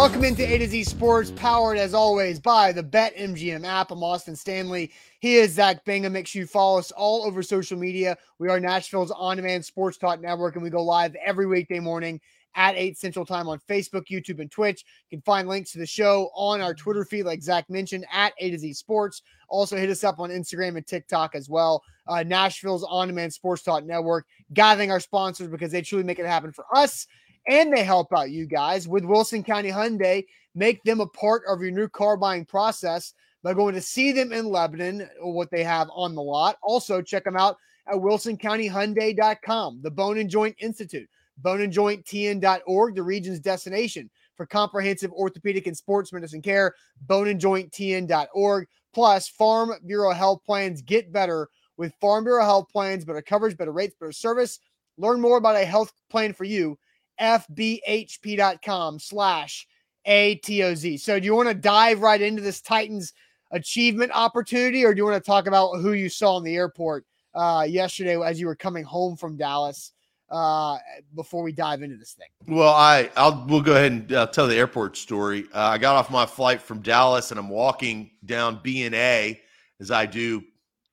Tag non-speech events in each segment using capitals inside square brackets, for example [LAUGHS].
Welcome into A to Z Sports, powered as always by the Bet MGM app. I'm Austin Stanley. He is Zach Bingham. Make sure you follow us all over social media. We are Nashville's on demand sports talk network, and we go live every weekday morning at 8 Central Time on Facebook, YouTube, and Twitch. You can find links to the show on our Twitter feed, like Zach mentioned, at A to Z Sports. Also, hit us up on Instagram and TikTok as well. Uh, Nashville's on demand sports talk network, gathering our sponsors because they truly make it happen for us and they help out you guys with Wilson County Hyundai. Make them a part of your new car buying process by going to see them in Lebanon or what they have on the lot. Also, check them out at wilsoncountyhyundai.com, the Bone and Joint Institute, boneandjointtn.org, the region's destination for comprehensive orthopedic and sports medicine care, boneandjointtn.org. Plus, Farm Bureau Health Plans get better with Farm Bureau Health Plans, better coverage, better rates, better service. Learn more about a health plan for you fbhp.com slash ATOZ. So do you want to dive right into this Titans achievement opportunity or do you want to talk about who you saw in the airport uh, yesterday as you were coming home from Dallas uh, before we dive into this thing? Well, I I'll we'll go ahead and uh, tell the airport story. Uh, I got off my flight from Dallas and I'm walking down B and A as I do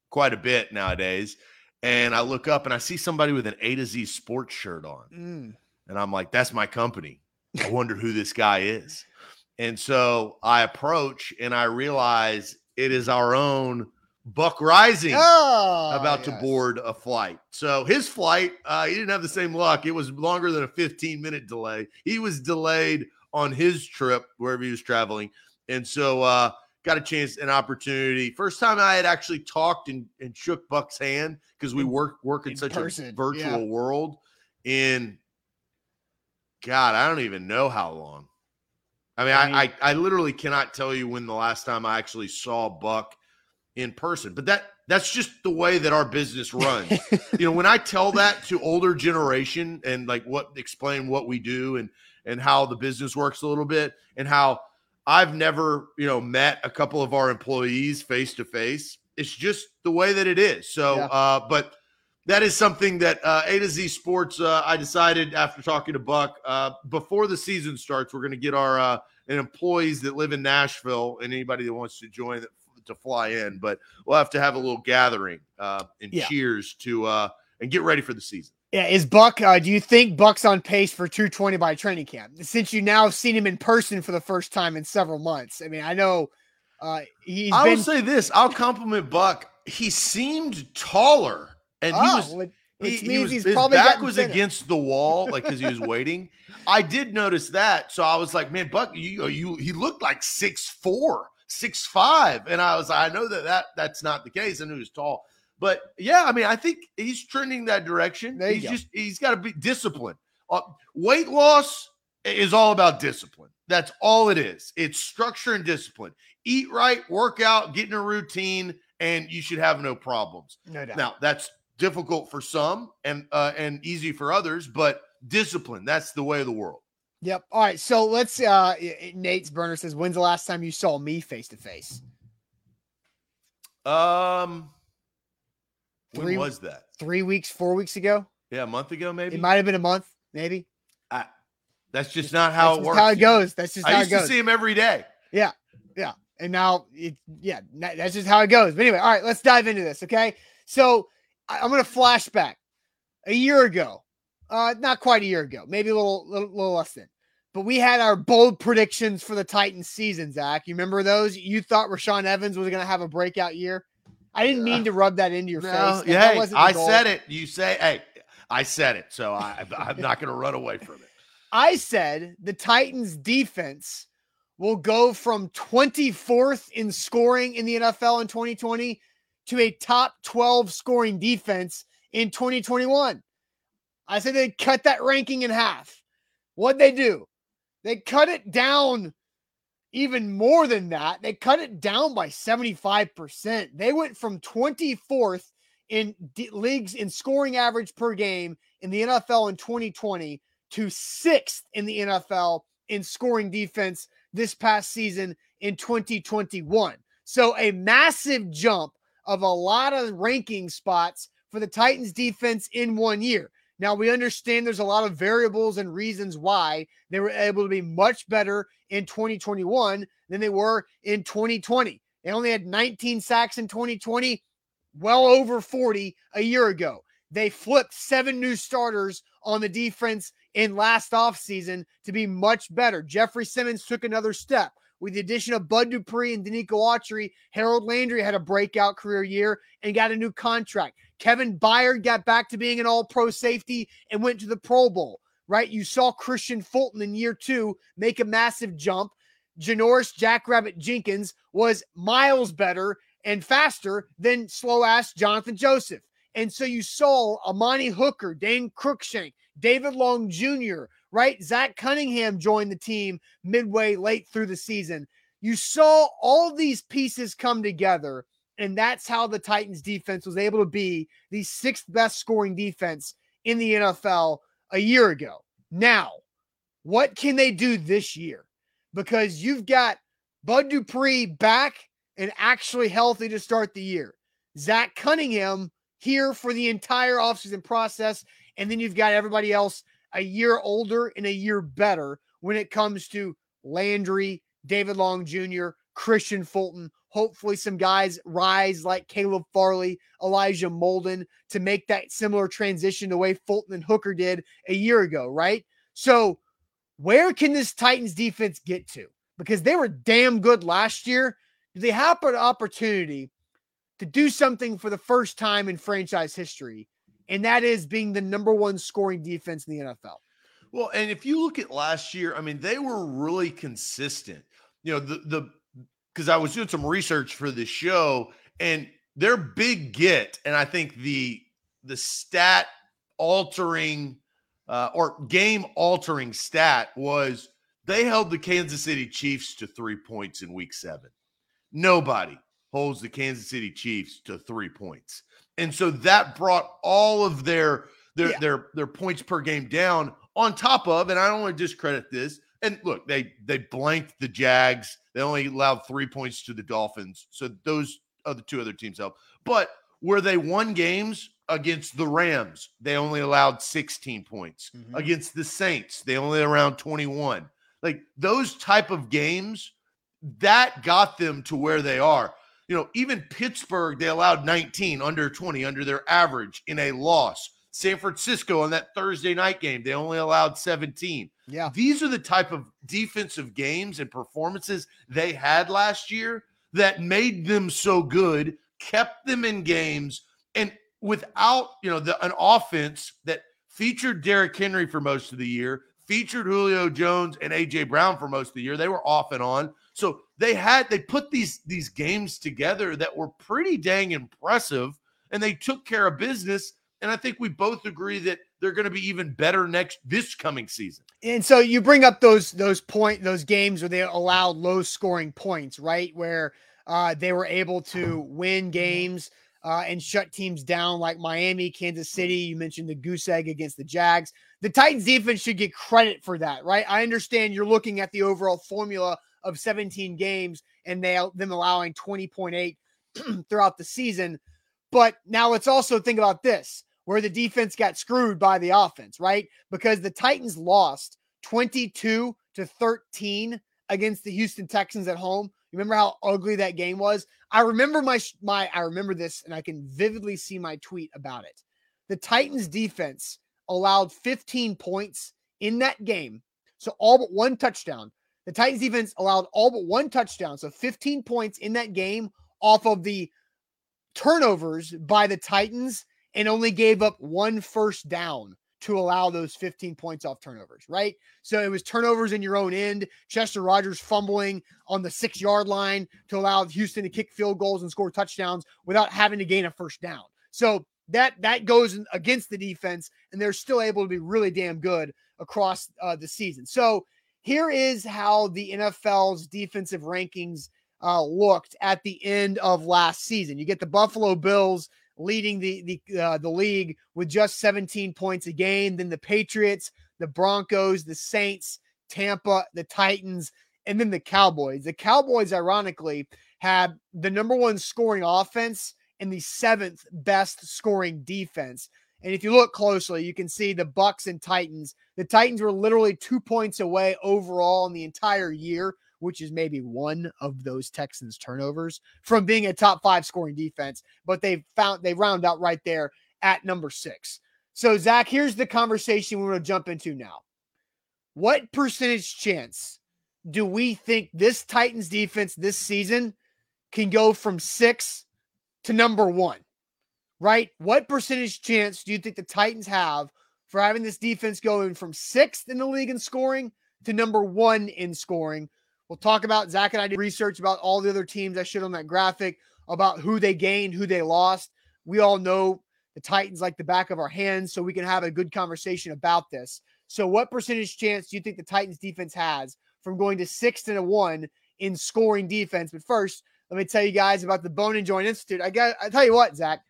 quite a bit nowadays, and I look up and I see somebody with an A to Z sports shirt on. Mm. And I'm like, that's my company. I [LAUGHS] wonder who this guy is. And so I approach and I realize it is our own Buck Reising Oh, about to board a flight. So his flight, uh, he didn't have the same luck. It was longer than a 15 minute delay. He was delayed on his trip wherever he was traveling. And so uh, got a chance, an opportunity. First time I had actually talked and, and shook Buck's hand because we work work in, in such person, a virtual yeah. world. In God, I don't even know how long. I mean, I I, I, I literally cannot tell you when the last time I actually saw Buck in person. But that that's just the way that our business runs. [LAUGHS] you know, when I tell that to older generation and like what explain what we do and and how the business works a little bit and how I've never, you know, met a couple of our employees face to face. It's just the way that it is. So, Yeah. uh, but that is something that uh, A to Z Sports. Uh, I decided after talking to Buck uh, before the season starts, we're going to get our uh, employees that live in Nashville and anybody that wants to join to fly in. But we'll have to have a little gathering uh, and Yeah. cheers to uh, and get ready for the season. Yeah, is Buck? Uh, do you think Buck's on pace for 220 by training camp? Since you now have seen him in person for the first time in several months. I mean, I know uh, he's I been. will say this: I'll compliment Buck. He seemed taller, and he oh, was which he, which he was he's his probably back was thinner. against the wall, like because he was [LAUGHS] waiting. I did notice that, so I was like, "Man, Buck, you you he looked like six four, six five, and I was I know that that that's not the case. I knew he was tall, but yeah, I mean, I think he's trending that direction. He's go. just he's got to be disciplined. Uh, weight loss is all about discipline. That's all it is. It's structure and discipline. Eat right, work out, get in a routine, and you should have no problems. No doubt. Now that's difficult for some and uh, and easy for others, but discipline that's the way of the world. Yep. All right. So let's. uh Nate's burner says, "When's the last time you saw me face to face?" Um, when Three- was that? Three weeks, four weeks ago. Yeah, a month ago, maybe. It might have been a month, maybe. that's just not how That's it just works. how it goes. That's just how I it used to goes. see him every day. Yeah, yeah, and now it yeah that's just how it goes but anyway all right let's dive into this okay so I, i'm gonna flashback a year ago uh not quite a year ago maybe a little little, little less than but we had our bold predictions for the titans season zach you remember those you thought rashaan evans was gonna have a breakout year i didn't mean to rub that into your No, face yeah, hey, I goal. said it. You say, hey, I said it, so I, I'm not going to run away from it. [LAUGHS] I said the Titans defense will go from 24th in scoring in the NFL in 2020 to a top 12 scoring defense in 2021. I said they'd cut that ranking in half. What'd they do? They cut it down even more than that. They cut it down by 75%. They went from 24th in d- leagues in scoring average per game in the NFL in 2020 to sixth in the NFL in scoring defense this past season in 2021. So a massive jump of a lot of ranking spots for the Titans defense in one year. Now, we understand there's a lot of variables and reasons why they were able to be much better in 2021 than they were in 2020. They only had 19 sacks in 2020, well over 40 a year ago. They flipped seven new starters on the defense in last offseason to be much better. Jeffrey Simmons took another step. With the addition of Bud Dupree and Denico Autry, Harold Landry had a breakout career year and got a new contract. Kevin Byard got back to being an all pro safety and went to the Pro Bowl, right? You saw Kristian Fulton in year two make a massive jump. Janoris Jackrabbit Jenkins was miles better and faster than slow ass Johnathan Joseph. And so you saw Amani Hooker, Dane Cruikshank, David Long Jr., right? Zach Cunningham joined the team midway late through the season. You saw all these pieces come together, and that's how the Titans defense was able to be the sixth best scoring defense in the NFL a year ago. Now, what can they do this year? Because you've got Bud Dupree back and actually healthy to start the year. Zach Cunningham here for the entire offseason process. And then you've got everybody else a year older and a year better when it comes to Landry, David Long Jr., Kristian Fulton. Hopefully, some guys rise like Caleb Farley, Elijah Molden to make that similar transition the way Fulton and Hooker did a year ago, right? So, where can this Titans defense get to? Because they were damn good last year. Do they have an opportunity to do something for the first time in franchise history and that is being the number one scoring defense in the NFL. Well, and if you look at last year, I mean, they were really consistent. You know, the the because I was doing some research for the show, and their big get, and I think the the stat altering uh, or game altering stat was they held the Kansas City Chiefs to three points in Week Seven. Nobody holds the Kansas City Chiefs to three points and so that brought all of their their yeah. their their points per game down. On top of, and I don't want to discredit this. And look, they they blanked the Jags. They only allowed three points to the Dolphins. So those other two other teams help. But where they won games against the Rams, they only allowed 16 points. Mm-hmm. Against the Saints, they only around 21. Like those type of games, that got them to where they are you know, even Pittsburgh, they allowed 19 under 20 under their average in a loss. San Francisco on that Thursday night game, they only allowed 17. Yeah. These are the type of defensive games and performances they had last year that made them so good, kept them in games, and without, you know, the, an offense that featured Derrick Henry for most of the year, featured Julio Jones and AJ Brown for most of the year. They were off and on. So they had they put these these games together that were pretty dang impressive, and they took care of business. And I think we both agree that they're going to be even better next this coming season. And so you bring up those those point those games where they allowed low scoring points, right? Where uh, they were able to win games uh, and shut teams down like Miami, Kansas City. You mentioned the goose egg against the Jags. The Titans defense should get credit for that, right? I understand you're looking at the overall formula of 17 games and they them allowing 20.8 [CLEARS THROAT] throughout the season. But now let's also think about this where the defense got screwed by the offense, right? Because the Titans lost 22 to 13 against the Houston Texans at home. Remember how ugly that game was? I remember my my I remember this and I can vividly see my tweet about it. The Titans defense allowed 15 points in that game. So all but one touchdown the Titans defense allowed all but one touchdown, so 15 points in that game off of the turnovers by the Titans and only gave up one first down to allow those 15 points off turnovers, right? So it was turnovers in your own end. Chester Rogers fumbling on the six yard line to allow Houston to kick field goals and score touchdowns without having to gain a first down. So that that goes against the defense, and they're still able to be really damn good across uh, the season. So here is how the NFL's defensive rankings uh, looked at the end of last season. You get the Buffalo Bills leading the the uh, the league with just 17 points a game. Then the Patriots, the Broncos, the Saints, Tampa, the Titans, and then the Cowboys. The Cowboys, ironically, had the number one scoring offense and the seventh best scoring defense. And if you look closely, you can see the Bucks and Titans. The Titans were literally two points away overall in the entire year, which is maybe one of those Texans turnovers from being a top five scoring defense. But they found they round out right there at number six. So Zach, here's the conversation we're going to jump into now. What percentage chance do we think this Titans defense this season can go from six to number one? Right? What percentage chance do you think the Titans have for having this defense going from sixth in the league in scoring to number one in scoring? We'll talk about Zach and I did research about all the other teams I showed on that graphic about who they gained, who they lost. We all know the Titans like the back of our hands, so we can have a good conversation about this. So, what percentage chance do you think the Titans defense has from going to sixth and a one in scoring defense? But first, let me tell you guys about the Bone and Joint Institute. I got I tell you what, Zach,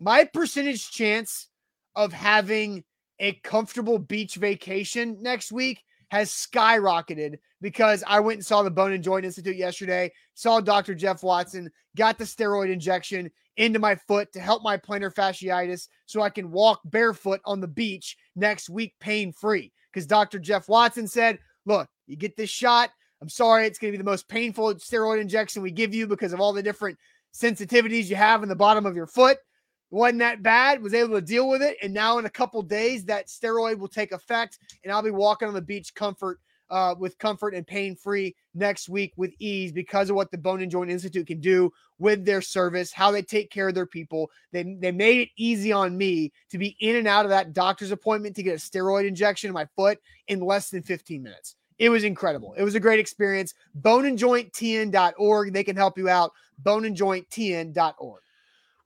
my percentage chance of having a comfortable beach vacation next week has skyrocketed because I went and saw the Bone and Joint Institute yesterday, saw Dr. Jeff Watson, got the steroid injection into my foot to help my plantar fasciitis so I can walk barefoot on the beach next week pain free. Because Dr. Jeff Watson said, Look, you get this shot. I'm sorry, it's going to be the most painful steroid injection we give you because of all the different sensitivities you have in the bottom of your foot. Wasn't that bad, was able to deal with it. And now, in a couple days, that steroid will take effect, and I'll be walking on the beach comfort uh, with comfort and pain free next week with ease because of what the Bone and Joint Institute can do with their service, how they take care of their people. They, they made it easy on me to be in and out of that doctor's appointment to get a steroid injection in my foot in less than 15 minutes. It was incredible. It was a great experience. Boneandjointtn.org. They can help you out. Boneandjointtn.org.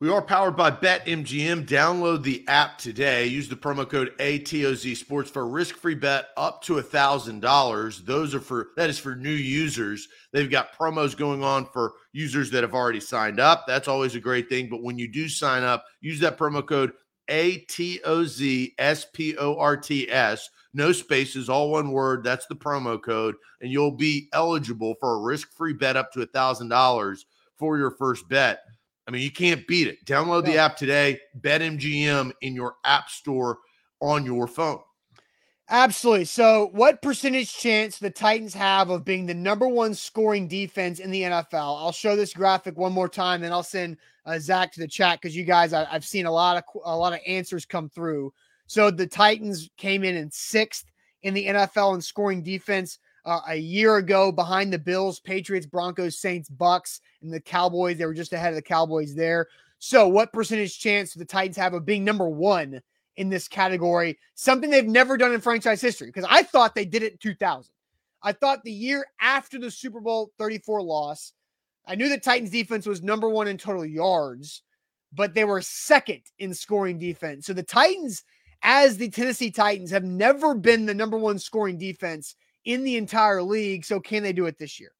We are powered by BetMGM. Download the app today. Use the promo code ATOZ Sports for a risk-free bet up to a thousand dollars. Those are for that is for new users. They've got promos going on for users that have already signed up. That's always a great thing. But when you do sign up, use that promo code ATOZ S P O R T S. No spaces, all one word. That's the promo code, and you'll be eligible for a risk-free bet up to a thousand dollars for your first bet. I mean, you can't beat it. Download the app today, BetMGM in your app store on your phone. Absolutely. So, what percentage chance the Titans have of being the number one scoring defense in the NFL? I'll show this graphic one more time, then I'll send uh, Zach to the chat because you guys, I, have seen a lot of a lot of answers come through. So, the Titans came in in sixth in the NFL in scoring defense uh, a year ago behind the Bills, Patriots, Broncos, Saints, Bucks, and the Cowboys. They were just ahead of the Cowboys there. So, what percentage chance do the Titans have of being number one in this category? Something they've never done in franchise history because I thought they did it in 2000. I thought the year after the Super Bowl 34 loss, I knew the Titans defense was number one in total yards, but they were second in scoring defense. So, the Titans, as the Tennessee Titans, have never been the number one scoring defense in the entire league. So can they do it this year?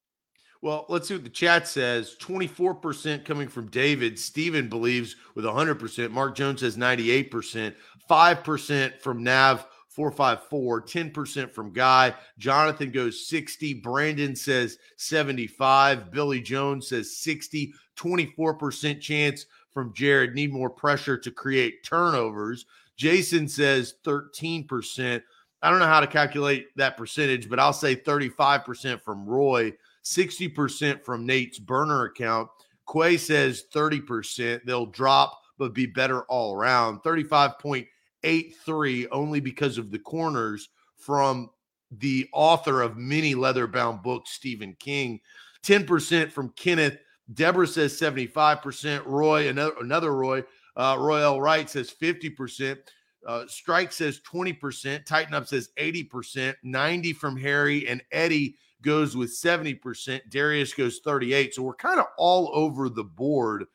Well, let's see what the chat says. 24% coming from David. Steven believes with 100%. Mark Jones says 98%. 5% from Nav 454. 10% from Guy. Jonathan goes 60. Brandon says 75. Billy Jones says 60. 24% chance from Jared. Need more pressure to create turnovers. Jason says 13%. I don't know how to calculate that percentage, but I'll say 35% from Roy, 60% from Nate's burner account. Quay says 30%. They'll drop, but be better all around. 35.83 only because of the corners from the author of many leather-bound books, Stephen King. 10% from Kenneth. Deborah says 75%. Roy, another, another Roy, uh, Roy L. Wright says 50%. Uh, Strike says 20%. Tighten Up says 80%. 90 from Harry and Eddie goes with 70%. Darius goes 38. So we're kind of all over the board.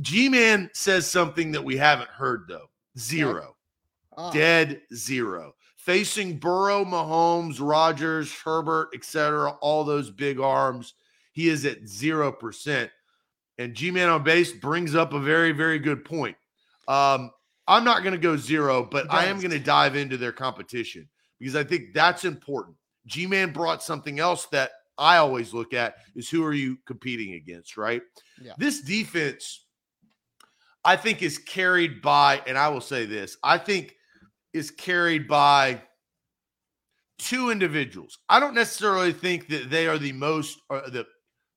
G Man says something that we haven't heard though. Zero. Oh. Dead zero. Facing Burrow, Mahomes, Rodgers, Herbert, etc., all those big arms, he is at 0%. And G Man on base brings up a very, very good point. Um, I'm not going to go zero, but I am going to dive into their competition because I think that's important. G Man brought something else that I always look at is who are you competing against, right? Yeah. This defense, I think is carried by, and I will say this, I think is carried by two individuals. I don't necessarily think that they are the most or the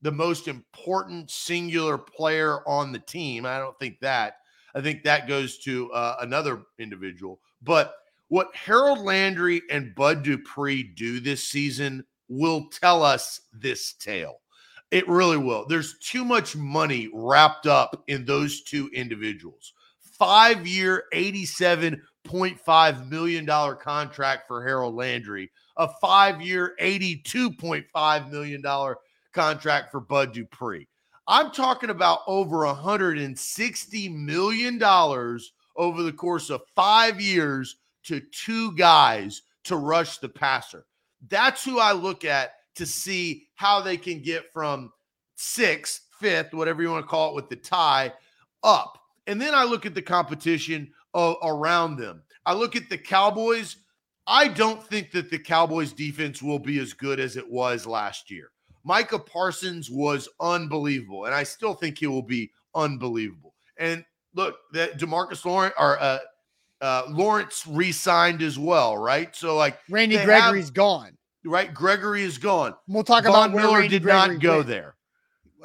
the most important singular player on the team. I don't think that. I think that goes to uh, another individual. But what Harold Landry and Bud Dupree do this season will tell us this tale. It really will. There's too much money wrapped up in those two individuals. Five year, $87.5 million contract for Harold Landry, a five year, $82.5 million contract for Bud Dupree. I'm talking about over $160 million over the course of five years to two guys to rush the passer. That's who I look at to see how they can get from sixth, fifth, whatever you want to call it, with the tie up. And then I look at the competition uh, around them. I look at the Cowboys. I don't think that the Cowboys defense will be as good as it was last year. Micah Parsons was unbelievable, and I still think he will be unbelievable. And look, that Demarcus Lawrence or uh, uh, Lawrence re-signed as well, right? So like Randy Gregory's have, gone, right? Gregory is gone. We'll talk Von about Miller did Gregory not go went. there.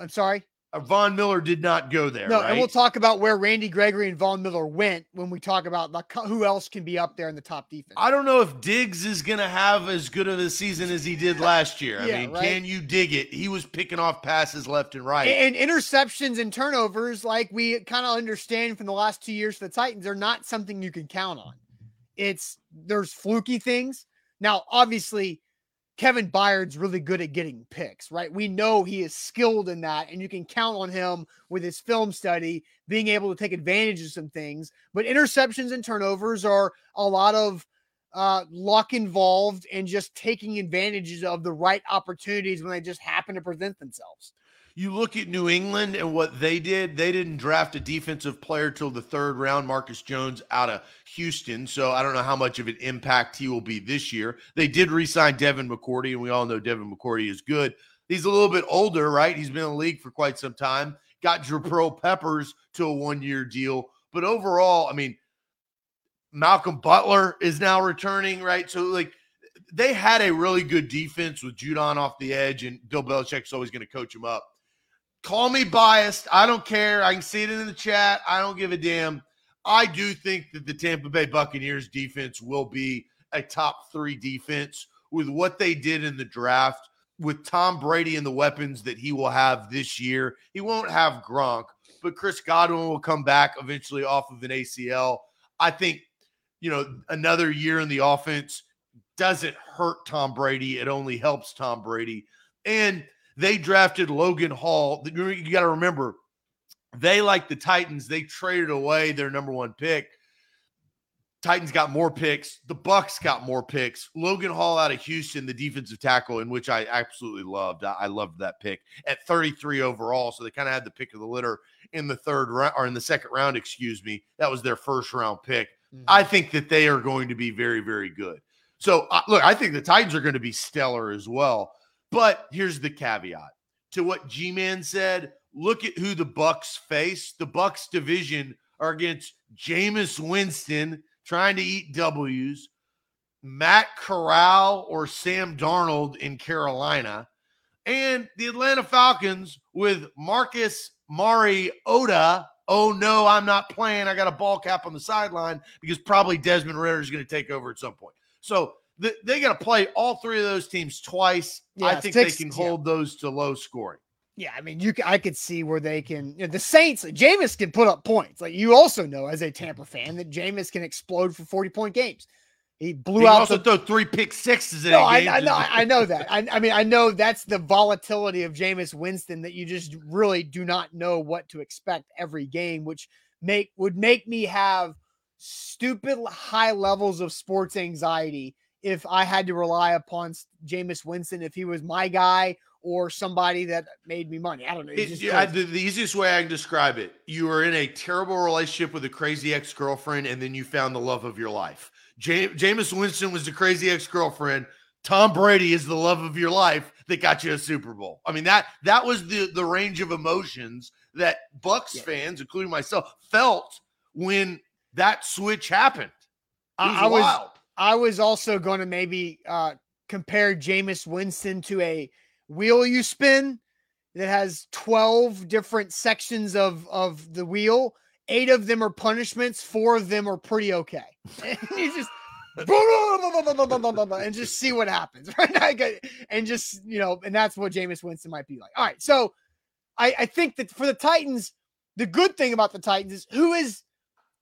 I'm sorry. Uh, Von Miller did not go there. No, right? and we'll talk about where Randy Gregory and Von Miller went when we talk about like who else can be up there in the top defense. I don't know if Diggs is going to have as good of a season as he did last year. I yeah, mean, right? can you dig it? He was picking off passes left and right. And, and interceptions and turnovers, like we kind of understand from the last two years for the Titans, are not something you can count on. It's there's fluky things. Now, obviously, Kevin Byard's really good at getting picks, right? We know he is skilled in that, and you can count on him with his film study being able to take advantage of some things. But interceptions and turnovers are a lot of uh, luck involved and just taking advantages of the right opportunities when they just happen to present themselves. You look at New England and what they did. They didn't draft a defensive player till the third round, Marcus Jones out of Houston. So I don't know how much of an impact he will be this year. They did re sign Devin McCourty, and we all know Devin McCourty is good. He's a little bit older, right? He's been in the league for quite some time. Got Jabril Peppers to a one year deal. But overall, I mean, Malcolm Butler is now returning, right? So, like, they had a really good defense with Judon off the edge, and Bill Belichick's always going to coach him up. Call me biased. I don't care. I can see it in the chat. I don't give a damn. I do think that the Tampa Bay Buccaneers defense will be a top three defense with what they did in the draft, with Tom Brady and the weapons that he will have this year. He won't have Gronk, but Chris Godwin will come back eventually off of an ACL. I think, you know, another year in the offense doesn't hurt Tom Brady. It only helps Tom Brady. And they drafted Logan Hall. You got to remember, they like the Titans, they traded away their number one pick. Titans got more picks. The Bucks got more picks. Logan Hall out of Houston, the defensive tackle, in which I absolutely loved. I loved that pick at 33 overall. So they kind of had the pick of the litter in the third round or in the second round, excuse me. That was their first round pick. Mm-hmm. I think that they are going to be very, very good. So uh, look, I think the Titans are going to be stellar as well. But here's the caveat to what G-Man said. Look at who the Bucks face. The Bucks division are against Jameis Winston trying to eat W's, Matt Corral or Sam Darnold in Carolina, and the Atlanta Falcons with Marcus Mariota. Oh no, I'm not playing. I got a ball cap on the sideline because probably Desmond Ridder is going to take over at some point. So the, they got to play all three of those teams twice. Yeah, I think six, they can hold yeah. those to low scoring. Yeah, I mean, you I could see where they can. You know, the Saints, Jameis can put up points. Like you also know as a Tampa fan that Jameis can explode for forty point games. He blew he out. Also, the, throw three pick sixes in no, I, I, know, I know that. I, I, mean, I know that's the volatility of Jameis Winston that you just really do not know what to expect every game, which make would make me have stupid high levels of sports anxiety if I had to rely upon Jameis Winston if he was my guy or somebody that made me money. I don't know. It, yeah, the, the, easiest way I can describe it: you were in a terrible relationship with a crazy ex girlfriend, and then you found the love of your life. Jameis Winston was the crazy ex girlfriend. Tom Brady is the love of your life that got you a Super Bowl. I mean that that was the the range of emotions that Bucks yeah. fans, including myself, felt when that switch happened. Was I, I was I was also going to maybe uh, compare Jameis Winston to a wheel you spin that has 12 different sections of of the wheel. Eight of them are punishments, four of them are pretty okay. [LAUGHS] you just and just see what happens, [LAUGHS] right? And just, you know, and that's what Jameis Winston might be like. All right. So I, I think that for the Titans, the good thing about the Titans is who is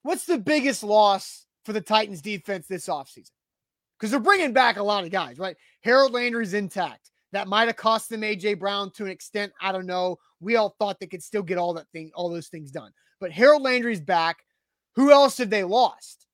what's the biggest loss for the Titans defense this offseason? Because they're bringing back a lot of guys, right? Harold Landry's intact. That might have cost them AJ Brown to an extent. I don't know. We all thought they could still get all that thing, all those things done. But Harold Landry's back. Who else have they lost?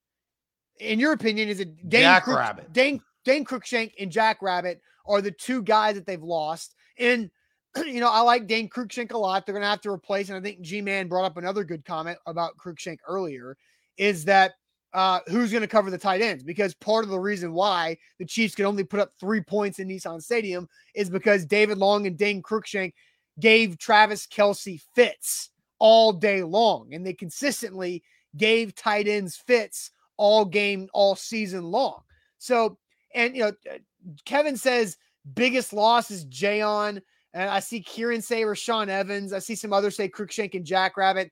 In your opinion, is it Dane Jack Crook, Rabbit? Dane Dane Cruikshank and Jack Rabbit are the two guys that they've lost. And [CLEARS THROAT] you know, I like Dane Cruikshank a lot. They're going to have to replace, and I think G Man brought up another good comment about Cruikshank earlier. Is that uh, who's going to cover the tight ends because part of the reason why the Chiefs can only put up three points in Nissan Stadium is because David Long and Dane Cruikshank gave Travis Kelce fits all day long, and they consistently gave tight ends fits all game, all season long. So, and you know, uh, Kevin says biggest loss is Jayon, and I see Kieran say Rashaan Evans. I see some others say Cruikshank and Jackrabbit.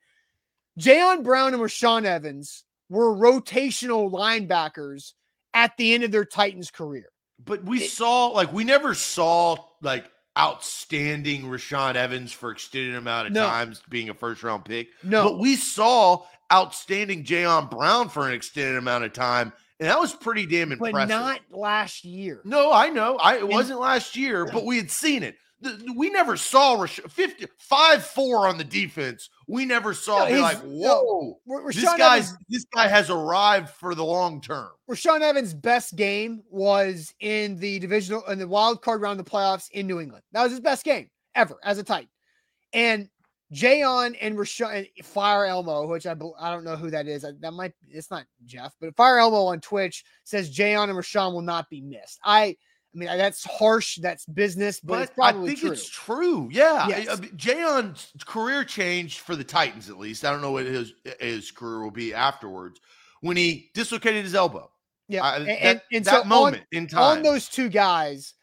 Jayon Brown and Rashaan Evans were rotational linebackers at the end of their Titans career. But we it, saw, like, we never saw, like, outstanding Rashaan Evans for extended amount of no. times being a first round pick. No. But we saw outstanding Jayon Brown for an extended amount of time. And that was pretty damn impressive. But not last year. No, I know. I, it wasn't last year, but we had seen it we never saw Rash- 50, 5 4 on the defense. We never saw no, like, whoa, no, this guy's Evans, this guy has arrived for the long term. Rashaan Evans' best game was in the divisional in the wild card round of the playoffs in New England. That was his best game ever as a tight. And Jayon and Rashaan Fire Elmo, which I I don't know who that is. That might it's not Jeff, but Fire Elmo on Twitch says Jayon and Rashaan will not be missed. I I mean, that's harsh. That's business, but, but I think true. it's true. Yeah. Yes. Jayon's career changed for the Titans, at least. I don't know what his, his career will be afterwards when he dislocated his elbow. Yeah. Uh, and, that, and, and that so moment on, in time. On those two guys,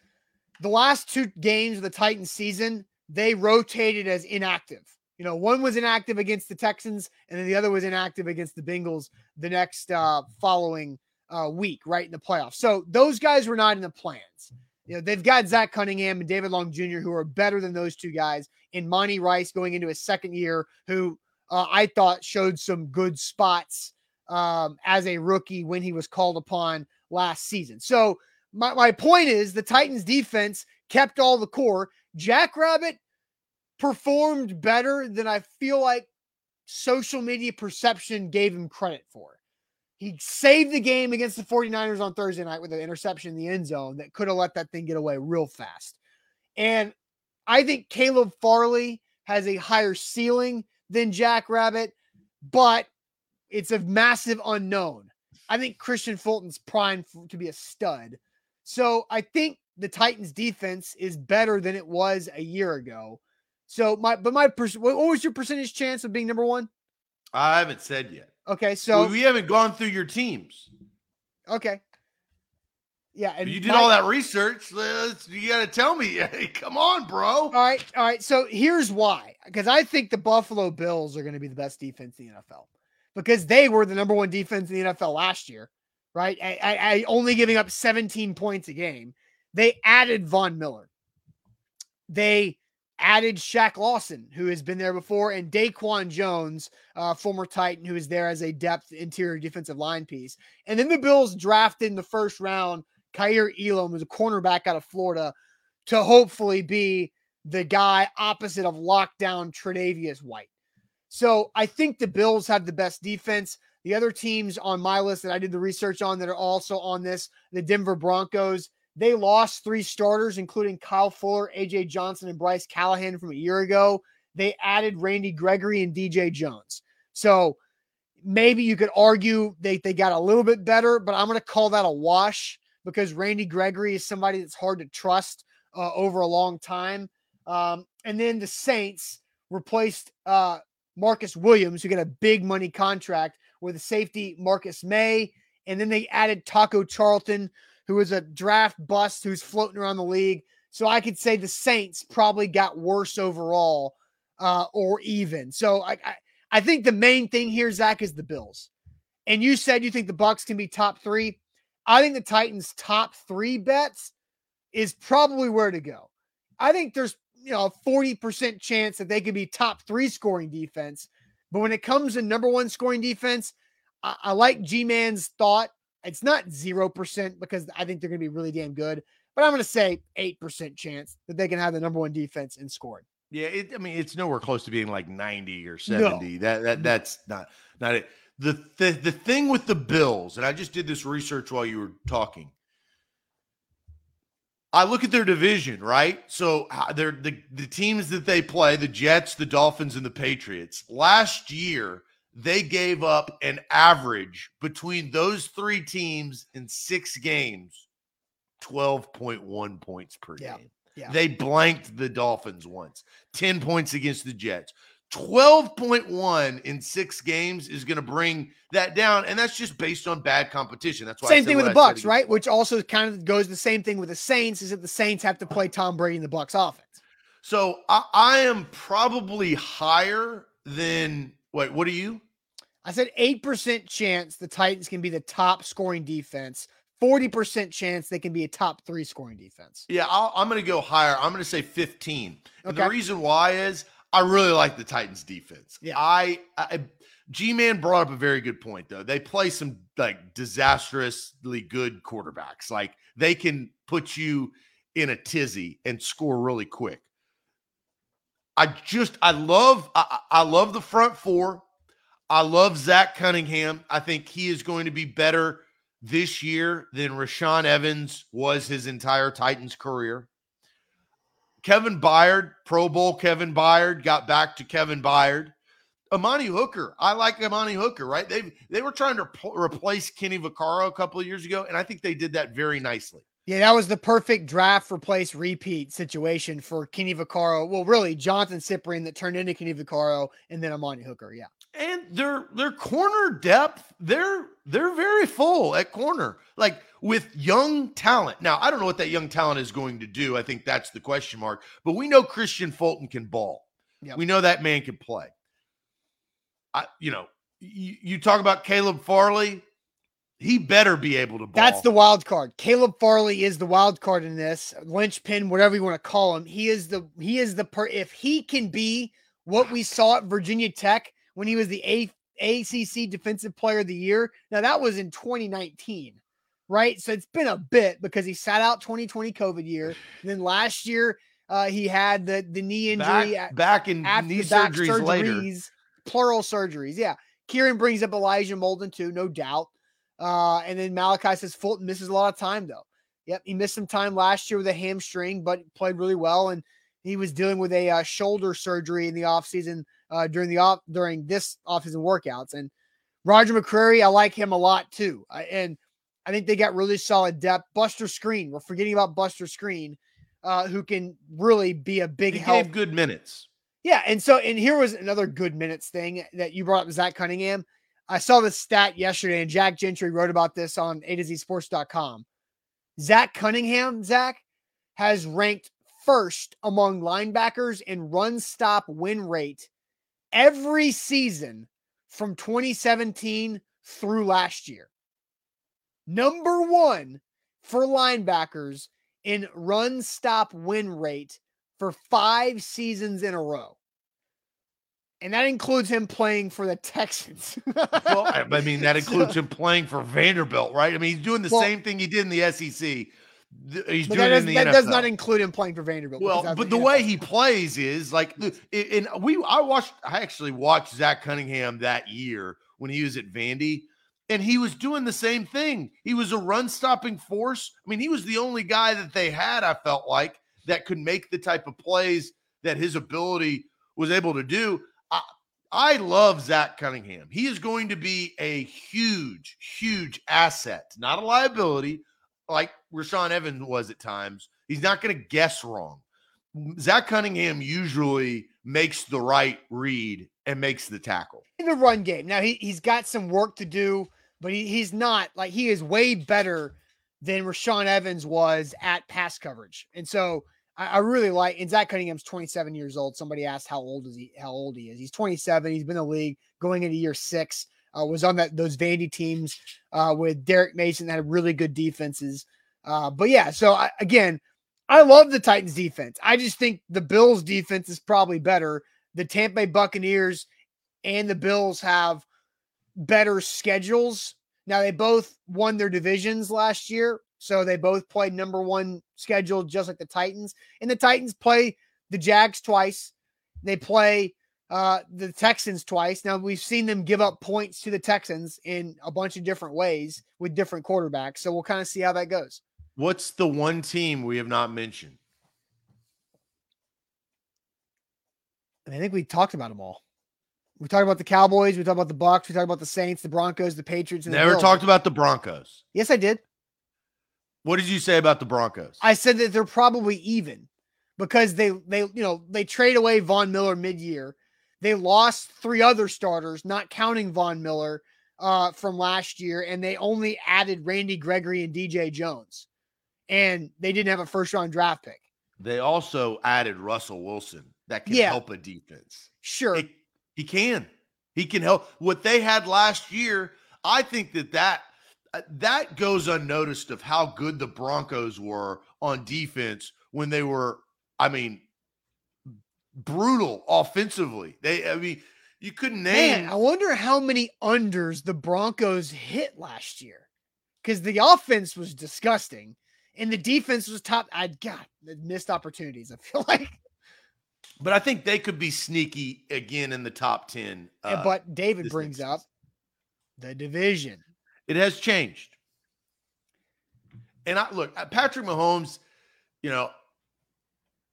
the last two games of the Titans season, they rotated as inactive. You know, one was inactive against the Texans, and then the other was inactive against the Bengals the next uh, following uh, week, right in the playoffs. So those guys were not in the plans. You know, they've got Zach Cunningham and David Long Jr., who are better than those two guys, and Monty Rice going into his second year, who uh, I thought showed some good spots um, as a rookie when he was called upon last season. So my, my point is the Titans defense kept all the core. Jackrabbit performed better than I feel like social media perception gave him credit for. He saved the game against the 49ers on Thursday night with an interception in the end zone that could have let that thing get away real fast. And I think Caleb Farley has a higher ceiling than Jack Rabbit, but it's a massive unknown. I think Kristian Fulton's primed to be a stud. So I think the Titans defense is better than it was a year ago. So my, but my, what was your percentage chance of being number one? I haven't said yet. Okay, so we haven't gone through your teams. Okay. Yeah, and you did my, all that research. Let's, you got to tell me. [LAUGHS] Hey, come on, bro. All right, all right. So here's why: because I think the Buffalo Bills are going to be the best defense in the NFL because they were the number one defense in the NFL last year, right? I, I, I only giving up 17 points a game. They added Von Miller. They added Shaq Lawson, who has been there before, and Daquan Jones, uh, former Titan, who is there as a depth interior defensive line piece. And then the Bills drafted in the first round Kaiir Elam, who's a cornerback out of Florida, to hopefully be the guy opposite of lockdown Tre'Davious White. So I think the Bills have the best defense. The other teams on my list that I did the research on that are also on this, the Denver Broncos, they lost three starters, including Kyle Fuller, AJ Johnson, and Bryce Callahan from a year ago. They added Randy Gregory and DJ Jones. So maybe you could argue they, they got a little bit better, but I'm going to call that a wash because Randy Gregory is somebody that's hard to trust uh, over a long time. Um, and then the Saints replaced uh, Marcus Williams, who got a big money contract with the safety Marcus Maye. And then they added Taco Charlton, who was a draft bust who's floating around the league. So I could say the Saints probably got worse overall uh, or even. So I, I, I think the main thing here, Zach, is the Bills. And you said you think the Bucks can be top three. I think the Titans' top three bets is probably where to go. I think there's you know a 40% chance that they could be top three scoring defense. But when it comes to number one scoring defense, I, I like G Man's thought. It's not 0% because I think they're going to be really damn good, but I'm going to say 8% chance that they can have the number one defense in scoring. Yeah, it, I mean, it's nowhere close to being like 90 or 70. No. That that that's not not it. The, the the thing with the Bills, and I just did this research while you were talking. I look at their division, right? So uh, they're the, the teams that they play, the Jets, the Dolphins, and the Patriots. Last year, they gave up an average between those three teams in six games, 12.1 points per yeah. game. Yeah. They blanked the Dolphins once, 10 points against the Jets. 12.1 in six games is going to bring that down. And that's just based on bad competition. That's why same thing with the Bucks, right? Which also kind of goes the same thing with the Saints is that the Saints have to play Tom Brady in the Bucks offense. So I, I am probably higher than wait, what are you? I said 8% chance the Titans can be the top scoring defense. 40% chance they can be a top three scoring defense. Yeah, i am going to go higher. I'm going to say 15. Okay. the reason why is I really like the Titans defense. Yeah. I, I G Man brought up a very good point though. They play some like disastrously good quarterbacks. Like they can put you in a tizzy and score really quick. I just I love I, I love the front four. I love Zach Cunningham. I think he is going to be better this year than Rashaan Evans was his entire Titans career. Kevin Byard, Pro Bowl Kevin Byard, got back to Kevin Byard. Amani Hooker, I like Amani Hooker, right? They they were trying to replace Kenny Vaccaro a couple of years ago, and I think they did that very nicely. Yeah, that was the perfect draft replace repeat situation for Kenny Vaccaro. Well, really, Johnathan Cyprien that turned into Kenny Vaccaro, and then Amani Hooker. Yeah, and their their corner depth, they're they're very full at corner. Like with young talent. Now, I don't know what that young talent is going to do. I think that's the question mark. But we know Kristian Fulton can ball. Yep. We know that man can play. I, you know, you, you talk about Caleb Farley. He better be able to ball. That's the wild card. Caleb Farley is the wild card in this linchpin, whatever you want to call him. He is the he is the per. If he can be what we saw at Virginia Tech when he was the eighth ACC Defensive Player of the Year. Now that was in 2019 right? So it's been a bit because he sat out 2020 COVID year. Then last year, uh, he had the the knee injury back, back in knee surgeries, surgeries later. plural surgeries. Yeah, Kieran brings up Elijah Molden too, no doubt. Uh, and then Malachi says Fulton misses a lot of time though. Yep, he missed some time last year with a hamstring, but played really well. And he was dealing with a uh, shoulder surgery in the offseason uh, during the off during this offseason workouts. And Roger McCreary, I like him a lot too. Uh, and I think they got really solid depth. Buster Skrine, we're forgetting about Buster Skrine, uh, who can really be a big he help. good minutes. Yeah, and so and here was another good minutes thing that you brought up, Zach Cunningham. I saw this stat yesterday, and Jack Gentry wrote about this on A to Z Sports.com. Zach Cunningham, Zach, has ranked first among linebackers in run stop win rate every season from 2017 through last year number one for linebackers in run stop win rate for five seasons in a row. And that includes him playing for the Texans. [LAUGHS] well, I mean, that includes him playing for Vanderbilt, right? I mean, he's doing the well, same thing he did in the SEC. He's doing that, does, that does, not include him playing for Vanderbilt. Well, but the, way he plays is like, and we, I watched, I actually watched Zach Cunningham that year when he was at Vandy and he was doing the same thing. He was a run stopping force. I mean, he was the only guy that they had, I felt like, that could make the type of plays that his ability was able to do. I, love Zach Cunningham. He is going to be a huge, huge asset, not a liability, like Rashaan Evans was at times. He's not going to guess wrong. Zach Cunningham usually makes the right read and makes the tackle. In the run game. Now he, he's got some work to do, but he, he's not like he is way better than Rashaan Evans was at pass coverage. And so I, I, really like and Zach Cunningham's 27 years old. Somebody asked how old is he, how old he is. He's 27. He's been in the league going into year six. Uh, was on that those Vandy teams uh, with Derek Mason that had really good defenses. Uh, but yeah, so I, again, I love the Titans defense. I just think the Bills defense is probably better. The Tampa Bay Buccaneers and the Bills have better schedules. Now they both won their divisions last year, so they both played number one schedule just like the Titans. And the Titans play the Jags twice. They play uh, the Texans twice. Now we've seen them give up points to the Texans in a bunch of different ways with different quarterbacks. So we'll kind of see how that goes. What's the one team we have not mentioned? I think we talked about them all. We talked about the Cowboys. We talked about the Bucks. We talked about the Saints, the Broncos, the Patriots. Never the talked about the Broncos. Yes, I did. What did you say about the Broncos? I said that they're probably even because they they you know they trade away Von Miller mid year. They lost three other starters, not counting Von Miller uh, from last year, and they only added Randy Gregory and DJ Jones and they didn't have a first round draft pick. They also added Russell Wilson that can yeah. help a defense. Sure. It, he can. He can help. What they had last year, I think that that that goes unnoticed of how good the Broncos were on defense when they were I mean brutal offensively. They I mean you couldn't name Man, I wonder how many unders the Broncos hit last year. Cuz the offense was disgusting and the defense was top. I got missed opportunities. I feel [LAUGHS] like. But I think they could be sneaky again in the top ten. Uh, but David brings up the division. It has changed, and I look uh, Patrick Mahomes. You know,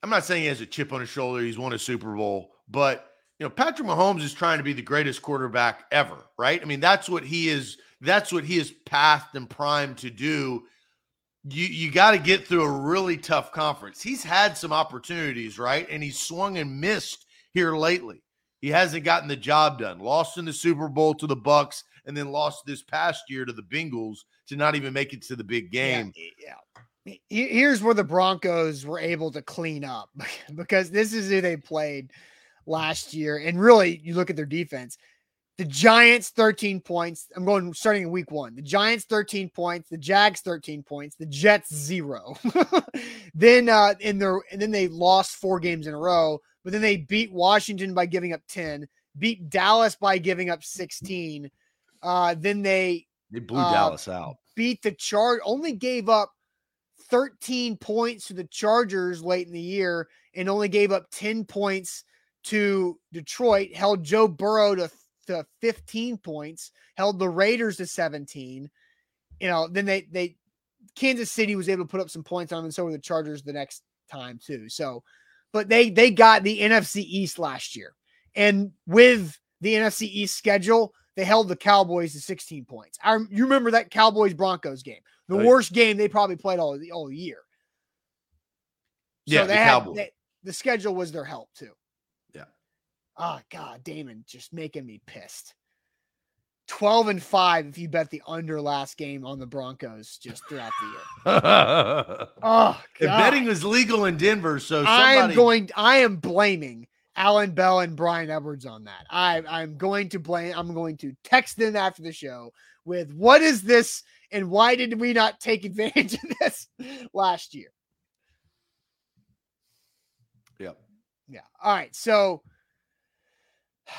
I'm not saying he has a chip on his shoulder. He's won a Super Bowl, but you know, Patrick Mahomes is trying to be the greatest quarterback ever, right? I mean, that's what he is. That's what he is pathed and primed to do you you got to get through a really tough conference. He's had some opportunities, right? And he's swung and missed here lately. He hasn't gotten the job done. Lost in the Super Bowl to the Bucks and then lost this past year to the Bengals to not even make it to the big game. Yeah. yeah. Here's where the Broncos were able to clean up [LAUGHS] because this is who they played last year. And really, you look at their defense. The Giants 13 points. I'm going starting in week one. The Giants 13 points. The Jags 13 points. The Jets zero. [LAUGHS] then uh, in their and then they lost four games in a row. But then they beat Washington by giving up 10. Beat Dallas by giving up 16. Uh, then they they blew uh, Dallas out. Beat the Chart. Only gave up 13 points to the Chargers late in the year, and only gave up 10 points to Detroit. Held Joe Burrow to to 15 points, held the Raiders to 17. You know, then they they Kansas City was able to put up some points on them, and so were the Chargers the next time too. So, but they they got the NFC East last year, and with the NFC East schedule, they held the Cowboys to 16 points. I you remember that Cowboys Broncos game, the oh, right. worst game they probably played all the all year. So yeah, they the had they, the schedule was their help too. Yeah. Oh God, Damon just making me pissed. 12 and 5 if you bet the under last game on the Broncos just throughout the year. [LAUGHS] oh, God. betting was legal in Denver, so somebody... I am going I am blaming Alan Bell and Brian Edwards on that. I I'm going to blame I'm going to text them after the show with what is this and why did we not take [LAUGHS] advantage of this last year? Yep. Yeah. All right. So [SIGHS]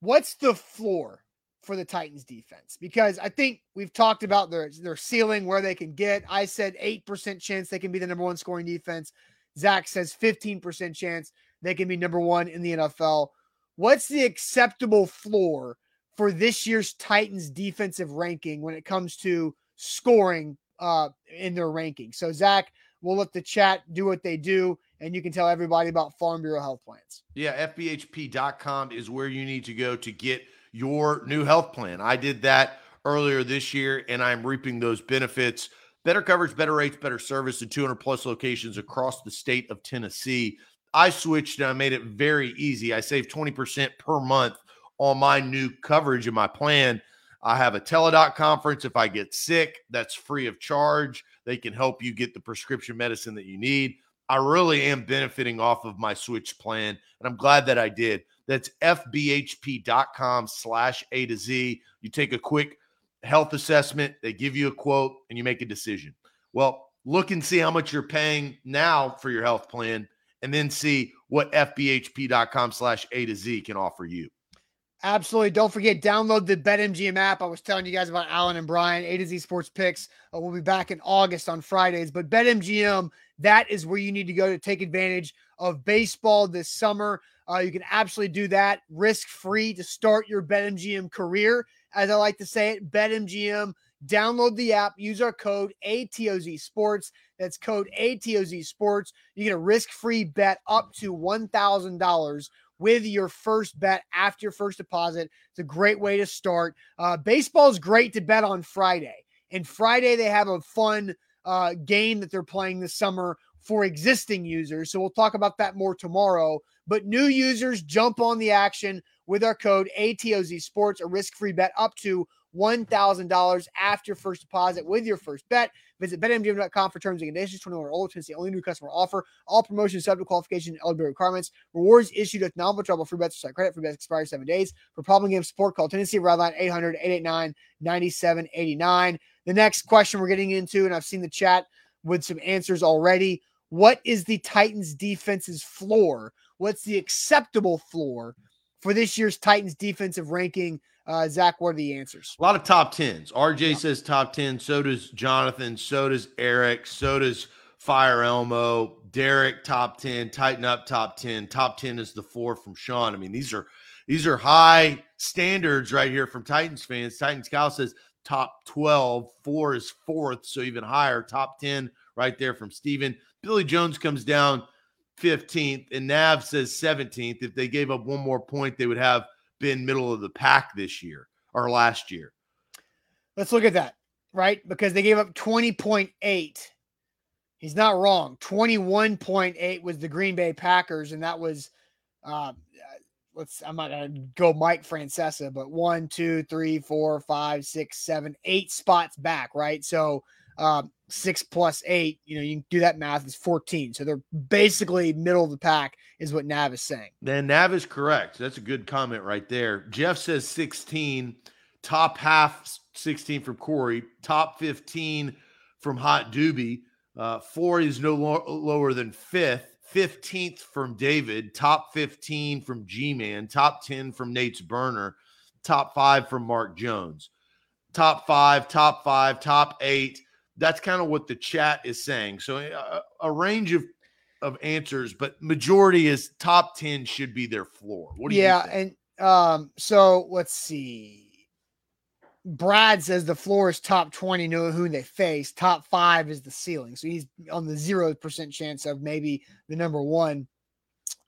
what's the floor for the Titans defense? Because I think we've talked about their their ceiling where they can get. I said 8% chance they can be the number one scoring defense. Zach says 15% chance they can be number one in the NFL. What's the acceptable floor for this year's Titans defensive ranking when it comes to scoring uh, in their ranking? So, Zach, we'll let the chat do what they do and you can tell everybody about Farm Bureau health plans. Yeah, FBHP.com is where you need to go to get your new health plan. I did that earlier this year and I'm reaping those benefits. Better coverage, better rates, better service, and 200 plus locations across the state of Tennessee. I switched and I made it very easy. I saved 20% per month on my new coverage in my plan. I have a Teladoc conference. If I get sick, that's free of charge. They can help you get the prescription medicine that you need. I really am benefiting off of my switch plan, and I'm glad that I did. That's fbhp.com slash A to Z. You take a quick health assessment, they give you a quote, and you make a decision. Well, look and see how much you're paying now for your health plan, and then see what fbhp.com slash A to Z can offer you. Absolutely. Don't forget, download the BetMGM app. I was telling you guys about Alan and Brian, A to Z Sports Picks. Uh, we'll be back in August on Fridays. But BetMGM, that is where you need to go to take advantage of baseball this summer. Uh, you can absolutely do that risk free to start your BetMGM career. As I like to say it, BetMGM. Download the app, use our code ATOZ Sports. That's code ATOZ Sports. You get a risk free bet up to $1,000 with your first bet after your first deposit. It's a great way to start. Uh, baseball is great to bet on Friday. And Friday, they have a fun uh, game that they're playing this summer for existing users. So we'll talk about that more tomorrow. But new users jump on the action with our code ATOZ Sports, a risk free bet up to $1,000 after your first deposit with your first bet. Visit betmgm.com for terms and conditions. 21 or older, Tennessee only new customer offer. All promotions subject to qualification and eligibility requirements. Rewards issued with non trouble free bets or credit. Free bets expire seven days. For problem game support, call Tennessee Redline 800 889 9789. The next question we're getting into, and I've seen the chat with some answers already. What is the Titans defense's floor? What's the acceptable floor for this year's Titans defensive ranking? Uh, Zach, what are the answers? A lot of top tens. RJ yeah. says top 10. So does Jonathan. So does Eric. So does Fire Elmo. Derek, top 10. Tighten up, top 10. Top 10 is the four from Sean. I mean, these are these are high standards right here from Titans fans. Titans Cal says top 12. Four is fourth, so even higher. Top 10 right there from Steven. Billy Jones comes down 15th, and Nav says 17th. If they gave up one more point, they would have been middle of the pack this year or last year. Let's look at that, right? Because they gave up 20.8. He's not wrong. 21.8 was the Green Bay Packers, and that was uh, let's I'm not gonna go Mike Francesa, but one, two, three, four, five, six, seven, eight spots back, right? So uh, six plus eight, you know, you can do that math is 14. So they're basically middle of the pack, is what Nav is saying. Then Nav is correct. That's a good comment right there. Jeff says 16, top half 16 from Corey, top 15 from Hot Doobie. Uh, four is no lo- lower than fifth. 15th from David, top 15 from G Man, top 10 from Nate's Burner, top five from Mark Jones, top five, top five, top eight that's kind of what the chat is saying. So a, uh, a, range of of answers, but majority is top 10 should be their floor. What do yeah, you Yeah, and um so let's see. Brad says the floor is top 20, know who they face. Top five is the ceiling. So he's on the zero percent chance of maybe the number one.